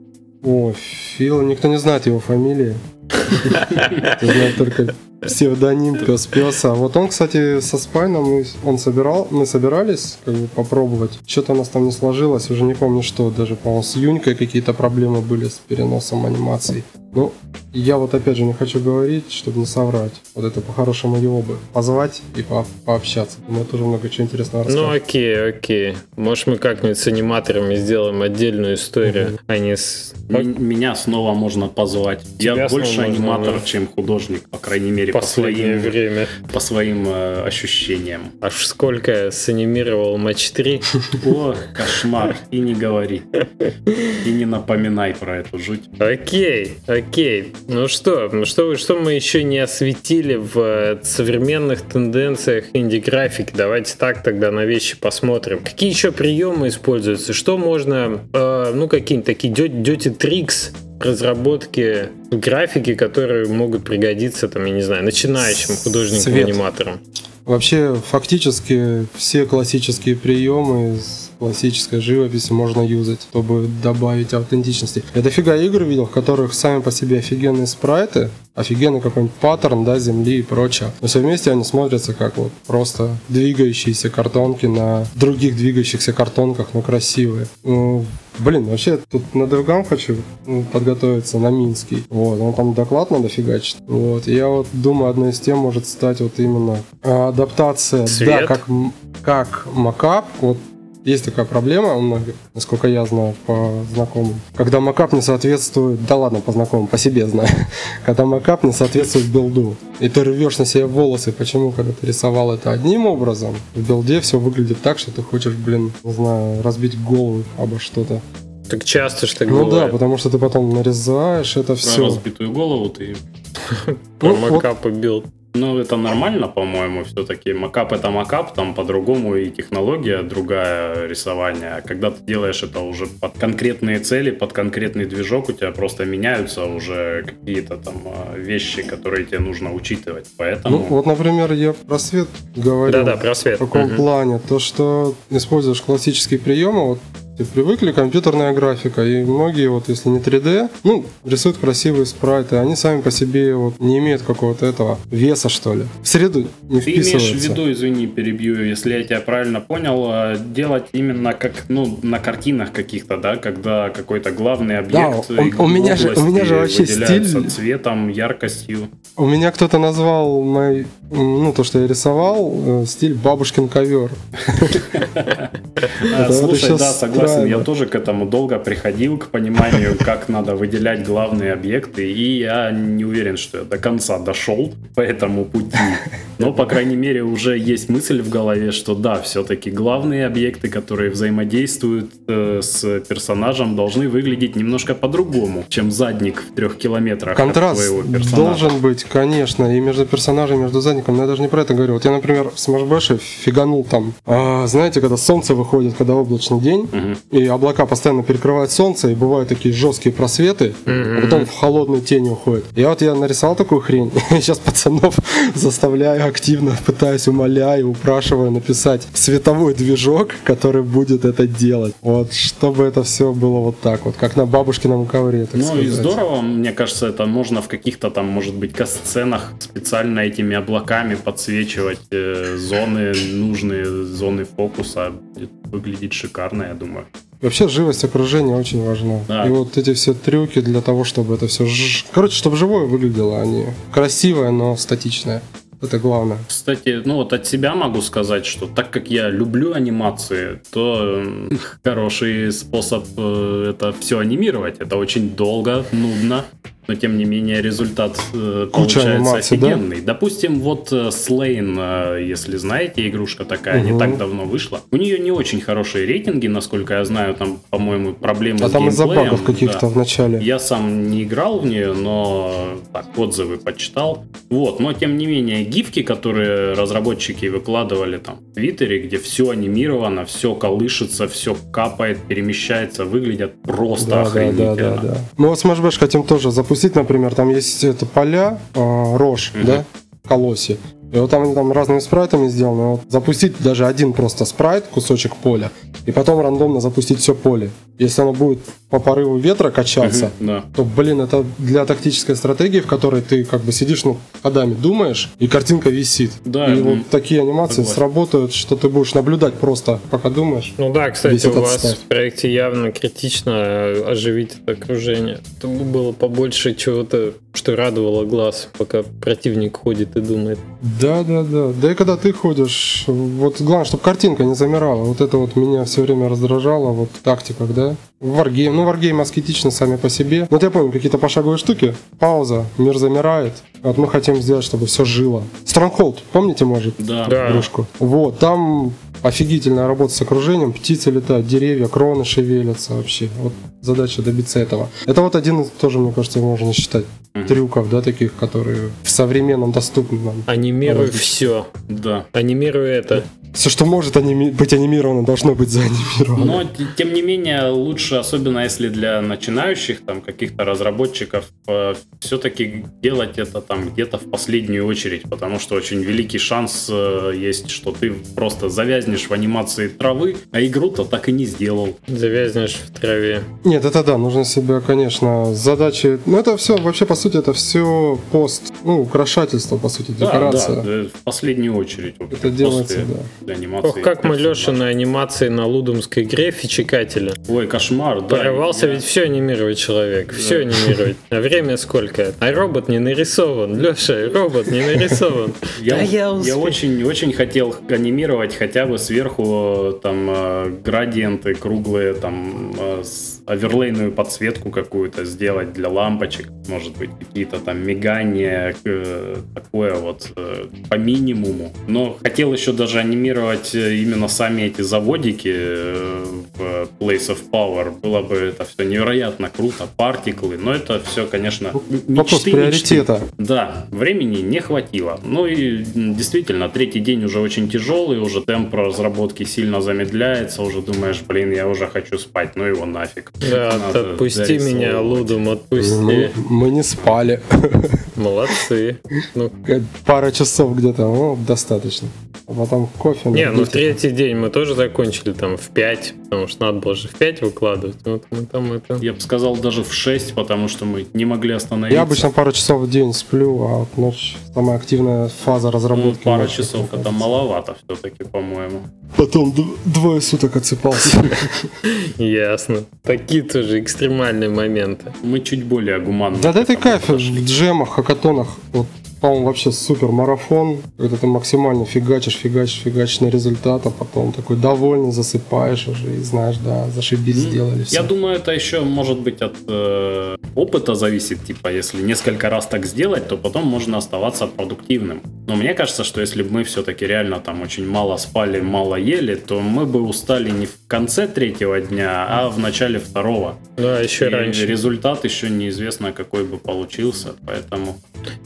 Speaker 3: О, Фил, никто не знает его фамилии. Знает только псевдоним пес песа. Вот он, кстати, со спайном он собирал, мы собирались как бы попробовать. Что-то у нас там не сложилось, уже не помню что. Даже, по-моему, с Юнькой какие-то проблемы были с переносом анимаций. Ну, я вот опять же не хочу говорить, чтобы не соврать. Вот это по-хорошему его бы позвать и по пообщаться. Мы тоже много чего интересного
Speaker 1: расскажем. Ну окей, окей. Может мы как-нибудь с аниматорами сделаем отдельную историю, угу. а не с...
Speaker 2: Меня снова можно позвать. Тебя я больше аниматор, можно, чем художник, по крайней мере, по своим, время. по своим э, ощущениям.
Speaker 1: Аж сколько санимировал матч 3?
Speaker 2: О, кошмар. И не говори. И не напоминай про эту жуть.
Speaker 1: Окей, окей. Ну что, ну что, что мы еще не осветили в э, современных тенденциях инди-графики? Давайте так тогда на вещи посмотрим. Какие еще приемы используются? Что можно, э, ну какие-нибудь такие dirty tricks разработки графики, которые могут пригодиться, там, я не знаю, начинающим художникам-аниматорам?
Speaker 3: Вообще, фактически все классические приемы классической живописи можно юзать, чтобы добавить аутентичности. Я дофига игр видел, в которых сами по себе офигенные спрайты, офигенный какой-нибудь паттерн, да, земли и прочее. Но все вместе они смотрятся как вот просто двигающиеся картонки на других двигающихся картонках, но красивые. Ну, Блин, вообще тут на DevGam хочу ну, подготовиться на Минский. Вот, он там доклад надо фигачить. Вот, я вот думаю, одной из тем может стать вот именно адаптация,
Speaker 1: Цвет?
Speaker 3: да, как, как mockup, вот есть такая проблема у многих, насколько я знаю по знакомым. Когда mockup не соответствует, да ладно, по знакомым, по себе знаю. Когда mockup не соответствует билду. И ты рвешь на себе волосы. Почему, когда ты рисовал это одним образом, в билде все выглядит так, что ты хочешь, блин, не знаю, разбить голову обо что-то.
Speaker 1: Так часто что
Speaker 3: Ну бывает. да, потому что ты потом нарезаешь это все.
Speaker 2: Про разбитую голову ты
Speaker 1: про mockup ы билд.
Speaker 2: Ну, это нормально, по-моему, все-таки. Макап это макап, там по-другому и технология другая рисования. А когда ты делаешь это уже под конкретные цели, под конкретный движок, у тебя просто меняются уже какие-то там а, вещи, которые тебе нужно учитывать. Поэтому...
Speaker 3: Ну, вот, например, я про свет говорю.
Speaker 1: Да-да, про свет.
Speaker 3: В каком угу. плане? То, что используешь классические приемы, вот все привыкли, компьютерная графика, и многие, вот если не 3D, ну, рисуют красивые спрайты, они сами по себе вот не имеют какого-то этого веса, что ли. В среду не Ты имеешь
Speaker 2: в виду, извини, перебью, если я тебя правильно понял, а, делать именно как, ну, на картинах каких-то, да, когда какой-то главный объект
Speaker 3: да, он, у меня же, у меня же вообще стиль...
Speaker 2: цветом, яркостью.
Speaker 3: У меня кто-то назвал мой, ну, то, что я рисовал, э, стиль бабушкин ковер.
Speaker 2: Слушай, да, согласен. Я тоже к этому долго приходил, к пониманию, как надо выделять главные объекты, и я не уверен, что я до конца дошел по этому пути. Но, по крайней мере, уже есть мысль в голове, что да, все-таки главные объекты, которые взаимодействуют э, с персонажем, должны выглядеть немножко по-другому, чем задник в трех километрах
Speaker 3: от твоего персонажа. должен быть, конечно, и между персонажем, и между задником. Но я даже не про это говорю. Вот я, например, в Smash Bash фиганул там, а, знаете, когда солнце выходит, когда облачный день, угу. и облака постоянно перекрывают солнце, и бывают такие жесткие просветы, угу. а потом в холодную тень уходит. И вот я нарисовал такую хрень, и сейчас пацанов заставляю активно, пытаюсь, умоляю, упрашиваю написать световой движок, который будет это делать. Вот, чтобы это все было вот так вот, как на бабушкином ковре, так
Speaker 2: Ну
Speaker 3: сказать.
Speaker 2: и здорово, мне кажется, это можно в каких-то там, может быть, касценах специально этими облаками подсвечивать э, зоны нужные, зоны фокуса. Будет выглядеть шикарно, я думаю.
Speaker 3: Вообще живость окружения очень важна. Да. И вот эти все трюки для того, чтобы это все... Ж... Короче, чтобы живое выглядело, а не красивое, но статичное. Это главное.
Speaker 2: Кстати, ну вот от себя могу сказать, что так как я люблю анимации, то хороший способ э, это все анимировать. Это очень долго, нудно но тем не менее результат э, Куча получается анимации, офигенный. Да? Допустим, вот Слейн, э, если знаете, игрушка такая, угу. не так давно вышла. У нее не очень хорошие рейтинги, насколько я знаю, там, по-моему, проблемы
Speaker 3: а
Speaker 2: с
Speaker 3: там
Speaker 2: из-за
Speaker 3: багов каких-то
Speaker 2: да.
Speaker 3: в начале.
Speaker 2: Я сам не играл в нее, но так, отзывы почитал. Вот, но тем не менее, гифки, которые разработчики выкладывали там в Твиттере, где все анимировано, все колышется, все капает, перемещается, выглядят просто да, охренительно. Да, да, да.
Speaker 3: Мы вот Smash Bash хотим тоже запустить например, там есть это поля, э, рожь, mm-hmm. да, колоси. И вот там они там разными спрайтами сделаны. Вот запустить даже один просто спрайт, кусочек поля, и потом рандомно запустить все поле. Если оно будет по порыву ветра качаться,
Speaker 2: uh да.
Speaker 3: то, блин, это для тактической стратегии, в которой ты как бы сидишь ну, ходами думаешь, и картинка висит.
Speaker 2: Да,
Speaker 3: и вот такие анимации согласен. сработают, что ты будешь наблюдать просто, пока думаешь.
Speaker 1: Ну да, кстати, у вас ставь. в проекте явно критично оживить это окружение. Чтобы было побольше чего-то, что радовало глаз, пока противник ходит и думает.
Speaker 3: Да, да, да. Да и когда ты ходишь, вот главное, чтобы картинка не замирала. Вот это вот меня все время раздражало, вот в тактиках, да. Wargame, ну Wargame аскетично сами по себе. Вот я помню, какие-то пошаговые штуки, пауза, мир замирает. Вот мы хотим сделать, чтобы все жило. Stronghold, помните, может?
Speaker 2: Да.
Speaker 1: да.
Speaker 3: Игрушку? Вот, там офигительная работа с окружением, птицы летают, деревья, кроны шевелятся вообще. Вот задача добиться этого. Это вот один тоже, мне кажется, можно считать трюков, да, таких, которые в современном доступном.
Speaker 1: Анимируй все.
Speaker 2: Да.
Speaker 1: Анимируй это.
Speaker 3: Все, что может аними... быть анимировано, должно быть заанимировано.
Speaker 2: Но, тем не менее, лучше, особенно если для начинающих, там, каких-то разработчиков, э, все-таки делать это там где-то в последнюю очередь, потому что очень великий шанс э, есть, что ты просто завязнешь в анимации травы, а игру-то так и не сделал.
Speaker 1: Завязнешь в траве.
Speaker 3: Нет, это да, нужно себя, конечно, задачи... Ну, это все, вообще, по сути, это все пост, ну, украшательство, по сути, декорация.
Speaker 2: Да, да, в последнюю очередь.
Speaker 3: Это делается, да
Speaker 2: для анимации.
Speaker 1: Ох, как мы Леша на анимации на лудомской игре фичекателя.
Speaker 2: Ой, кошмар,
Speaker 1: да. Порывался я... ведь все анимировать человек, да. все анимировать. А время сколько? А робот не нарисован. Леша, робот не нарисован.
Speaker 2: Я, я, я очень, очень хотел анимировать хотя бы сверху там э, градиенты круглые, там э, оверлейную подсветку какую-то сделать для лампочек, может быть, какие-то там мигания, э, такое вот по минимуму. Но хотел еще даже анимировать э, именно сами эти заводики э, в Place of Power, было бы это все невероятно круто, партиклы, но это все, конечно,
Speaker 3: мечты, Вопрос приоритета.
Speaker 2: Мечты. Да, времени не хватило. Ну и действительно, третий день уже очень тяжелый, уже темп разработки сильно замедляется, уже думаешь, блин, я уже хочу спать, ну его нафиг.
Speaker 1: Да, отпусти меня, Лудум, отпусти. Мы,
Speaker 3: мы не спали.
Speaker 1: Молодцы.
Speaker 3: Ну. Пара часов где-то, ну, достаточно. А потом кофе.
Speaker 1: Не, ну третий день мы тоже закончили там в 5, потому что надо было же в 5 выкладывать. Вот мы там это...
Speaker 2: Я бы сказал даже в 6, потому что мы не могли остановиться.
Speaker 3: Я обычно пару часов в день сплю, а вот ночь самая активная фаза разработки.
Speaker 2: Ну, пара часов это маловато все-таки, по-моему.
Speaker 3: Потом двое суток отсыпался.
Speaker 1: Ясно. Такие тоже экстремальные моменты.
Speaker 2: Мы чуть более гуманны.
Speaker 3: Да да ты кайф в джемах, хакатонах. Вот по-моему, вообще супер марафон. Когда ты максимально фигачишь, фигачишь, фигачишь на результат, а потом такой довольный, засыпаешь уже и знаешь, да, зашибись, сделали все.
Speaker 2: Я думаю, это еще может быть от э, опыта зависит. Типа, если несколько раз так сделать, то потом можно оставаться продуктивным. Но мне кажется, что если бы мы все-таки реально там очень мало спали, мало ели, то мы бы устали не в конце третьего дня, а в начале второго.
Speaker 1: Да, еще
Speaker 2: И
Speaker 1: раньше.
Speaker 2: результат еще неизвестно, какой бы получился. Поэтому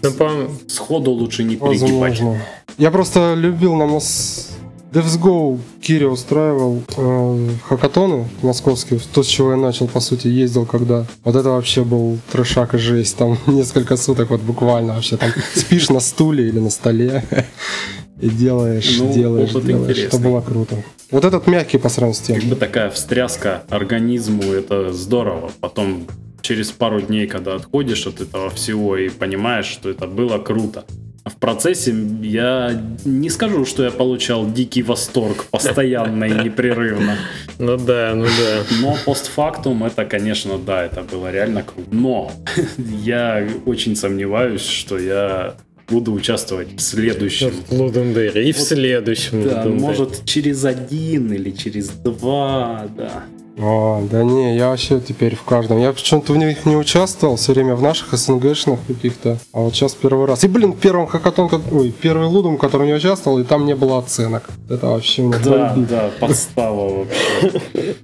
Speaker 1: Ну, по-
Speaker 2: сходу лучше не перегибать.
Speaker 3: Возможно. Я просто любил на нас DevsGo Кири устраивал э, хакатоны московские, то, с чего я начал, по сути, ездил, когда вот это вообще был трешак и жесть, там несколько суток вот буквально вообще там спишь на стуле или на столе и делаешь,
Speaker 2: Ну,
Speaker 3: делаешь, делаешь.
Speaker 2: интересный.
Speaker 3: Это было круто. Вот этот мягкий по сравнению с тем.
Speaker 2: Как бы такая встряска организму, это здорово. Потом через пару дней, когда отходишь от этого всего и понимаешь, что это было круто. В процессе я не скажу, что я получал дикий восторг постоянно и непрерывно.
Speaker 1: ну да, ну да.
Speaker 2: Но постфактум это, конечно, да, это было реально круто. Но я очень сомневаюсь, что я буду участвовать в следующем.
Speaker 1: В Лудендере. И в
Speaker 2: Вот,
Speaker 1: следующем
Speaker 2: Да,
Speaker 1: Лудендере.
Speaker 2: может через один или через два, да.
Speaker 3: А, да не, я вообще теперь в каждом. Я почему-то в них не участвовал, все время в наших СНГшных каких-то. А вот сейчас первый раз. И, блин, первым хакатон, ой, первый лудом, в котором я участвовал, и там не было оценок. Это вообще меня
Speaker 2: Да,
Speaker 3: бомбит.
Speaker 2: да, подстава вообще.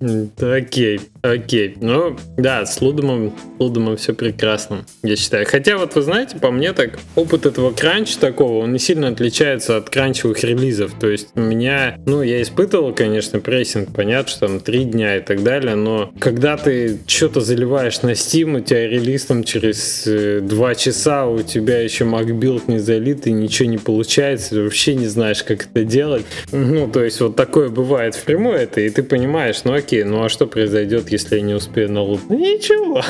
Speaker 1: Окей, окей. Ну, да, с Лудомом, Лудомом все прекрасно, я считаю. Хотя вот вы знаете, по мне так, опыт этого кранча такого, он не сильно отличается от кранчевых релизов. То есть у меня, ну, я испытывал, конечно, прессинг, понятно, что там три дня и так далее, но когда ты что-то заливаешь на Steam, у тебя релиз там через э, два часа, у тебя еще MacBuild не залит, и ничего не получается, ты вообще не знаешь, как это делать. Ну, то есть вот такое бывает впрямую это, и ты понимаешь, ну окей, ну а что произойдет, если я не успею на лут? Ну, Ничего.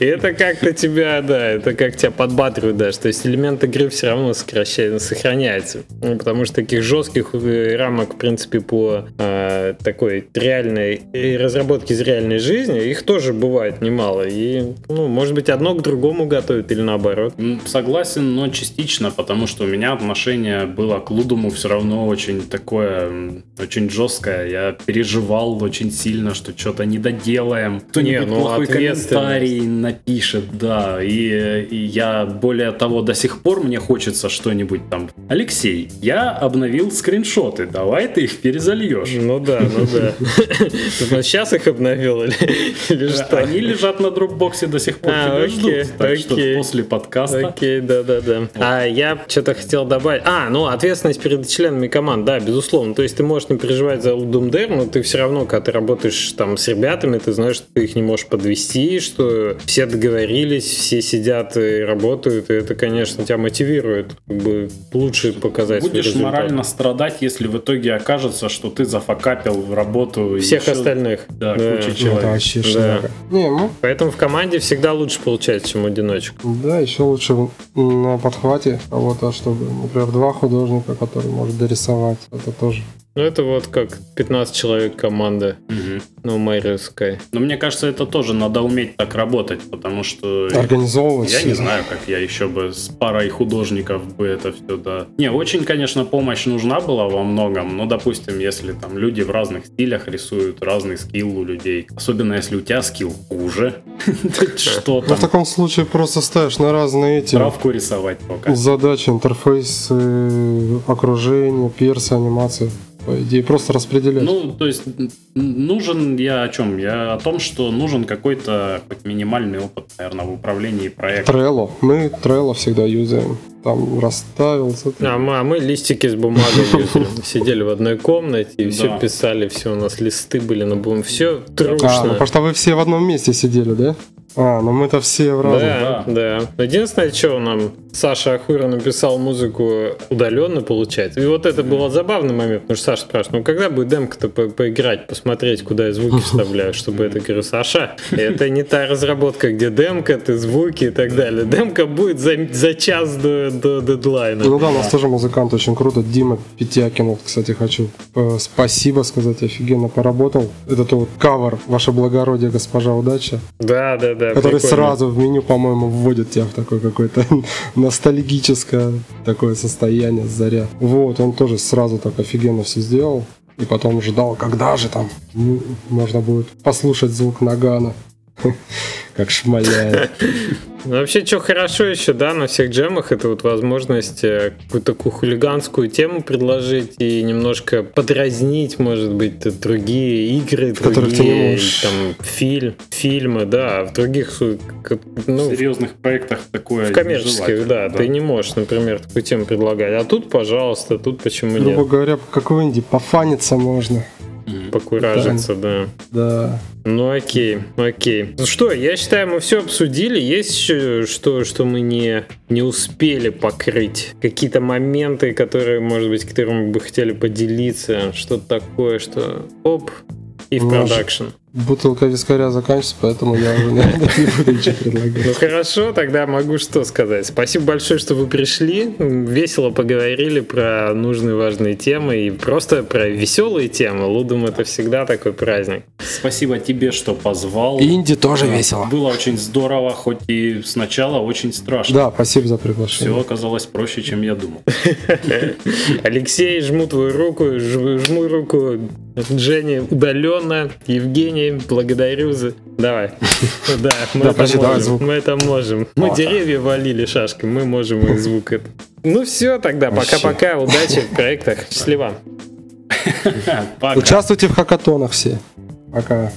Speaker 1: Это как-то тебя, да, это как тебя подбатривает даже. То есть элемент игры все равно сохраняется. Ну, потому что таких жестких э, рамок, в принципе, по э, такой реальной разработке из реальной жизни, их тоже бывает немало. И, ну, может быть, одно к другому готовит или наоборот.
Speaker 2: Согласен, но частично, потому что у меня отношение было к Лудуму все равно очень такое, очень жесткое. Я переживал очень сильно, что что-то не доделаем. Кто-нибудь
Speaker 1: ну,
Speaker 2: плохой комментарий напишет, да. И, и я, более того, до сих пор мне хочется что-нибудь там. Алексей, я обновил скриншоты, давай ты их перезальешь.
Speaker 1: Ну да, ну да. Сейчас их обновил или, или что?
Speaker 2: Они лежат на дропбоксе до сих пор,
Speaker 1: А,
Speaker 2: тебя ждут. Так что после подкаста
Speaker 1: Окей, да, да, да. А я что-то хотел добавить. А, ну, ответственность перед членами команд, да, безусловно. То есть ты можешь не переживать за Doom но ты все равно, когда ты работаешь там с ребятами, ты знаешь, что ты их не можешь подвести, что все договорились, все сидят и работают, и это, конечно, тебя мотивирует как бы лучше показать
Speaker 2: Будешь
Speaker 1: результат.
Speaker 2: морально страдать, если в итоге окажется, что ты зафакапил работу
Speaker 1: всех
Speaker 2: еще-
Speaker 1: остальных.
Speaker 2: Да,
Speaker 1: Да.
Speaker 2: куча
Speaker 3: Ну,
Speaker 2: человек.
Speaker 3: вообще
Speaker 1: Да.
Speaker 3: Не, ну,
Speaker 1: Поэтому в команде всегда лучше получается, чем в одиночку.
Speaker 3: да, еще лучше на подхвате кого-то, чтобы, например, два художника, которые может дорисовать. Это тоже.
Speaker 1: Ну, это вот как 15 человек команда,
Speaker 2: Мгм.
Speaker 1: ну, Sky.
Speaker 2: Но мне кажется, это тоже надо уметь так работать, потому что
Speaker 3: Организовывать.
Speaker 2: я не знаю, как я еще бы с парой художников бы это все, да. Не, очень, конечно, помощь нужна была во многом, но, допустим, если там люди в разных стилях рисуют, разный скилл у людей, особенно если у тебя скилл хуже, что
Speaker 3: Ну, в
Speaker 2: там,
Speaker 3: таком случае просто ставишь на разные эти
Speaker 2: травку рисовать только.
Speaker 3: задачи, интерфейс, э, окружение, персы, анимация. По идее, просто распределять.
Speaker 2: Ну, то есть нужен я о чем? Я о том, что нужен какой-то хоть минимальный опыт, наверное, в управлении проектом.
Speaker 3: Trello. Мы Trello всегда юзаем. Там расставил. с этой-
Speaker 1: А мы, а мы листики с бумагой юзали. Сидели в одной комнате и все писали, все у нас листы были на бумаге, все
Speaker 3: А, ну
Speaker 1: трушно.
Speaker 3: потому что вы все в одном месте сидели, да? А, ну мы-то все в разных.
Speaker 1: Да, да. Единственное, что нам Саша Ахура написал музыку удаленно, получается. И вот это был забавный момент, потому что Саша спрашивает, ну когда будет демка-то по- поиграть, посмотреть, куда я звуки вставляю, чтобы это, говорю, Саша, это не та разработка, где демка, ты звуки и так далее. Демка будет за, за час до, до дедлайна.
Speaker 3: Ну да, у нас тоже музыкант очень круто. Дима Петякин, вот, кстати, хочу э, спасибо сказать, офигенно поработал. Это вот кавер «Ваше благородие, госпожа удача»,
Speaker 1: Да, да, да.
Speaker 3: Который
Speaker 1: прикольно.
Speaker 3: сразу в меню, по-моему, вводит тебя в такой какой-то ностальгическое такое состояние, заряд. Вот, он тоже сразу так офигенно все сделал. И потом ждал, когда же там ну, можно будет послушать звук нагана. Как шмаляет.
Speaker 1: Ну, вообще, что хорошо еще, да, на всех джемах, это вот возможность э, какую-то такую хулиганскую тему предложить и немножко подразнить, может быть, другие игры, другие там фильм, фильмы, да, в других
Speaker 2: ну, в серьезных проектах такое
Speaker 1: в коммерческих, да, да, ты не можешь, например, такую тему предлагать, а тут, пожалуйста, тут почему
Speaker 3: Грубо
Speaker 1: нет?
Speaker 3: Грубо говоря, какой инди пофаниться можно.
Speaker 1: Покуражиться, да.
Speaker 3: Да.
Speaker 1: Ну окей, окей. Ну что, я считаю, мы все обсудили. Есть еще что, что мы не, не успели покрыть? Какие-то моменты, которые, может быть, которыми бы хотели поделиться? Что-то такое, что оп, и в продакшн.
Speaker 3: Бутылка вискаря заканчивается, поэтому я уже не буду ничего предлагать.
Speaker 1: Ну хорошо, тогда могу что сказать. Спасибо большое, что вы пришли. Весело поговорили про нужные важные темы и просто про веселые темы. Лудум это всегда такой праздник.
Speaker 2: Спасибо тебе, что позвал.
Speaker 3: Инди тоже весело.
Speaker 2: Было очень здорово, хоть и сначала очень страшно.
Speaker 3: Да, спасибо за приглашение.
Speaker 2: Все оказалось проще, чем я думал.
Speaker 1: Алексей, жму твою руку, жму руку Жене удаленно. Евгений благодарю за... Давай. Да, мы это можем. Мы это можем. Мы деревья валили шашкой, мы можем и звук это. Ну все тогда, пока-пока, удачи в проектах, счастливо.
Speaker 3: Участвуйте в хакатонах все. Пока.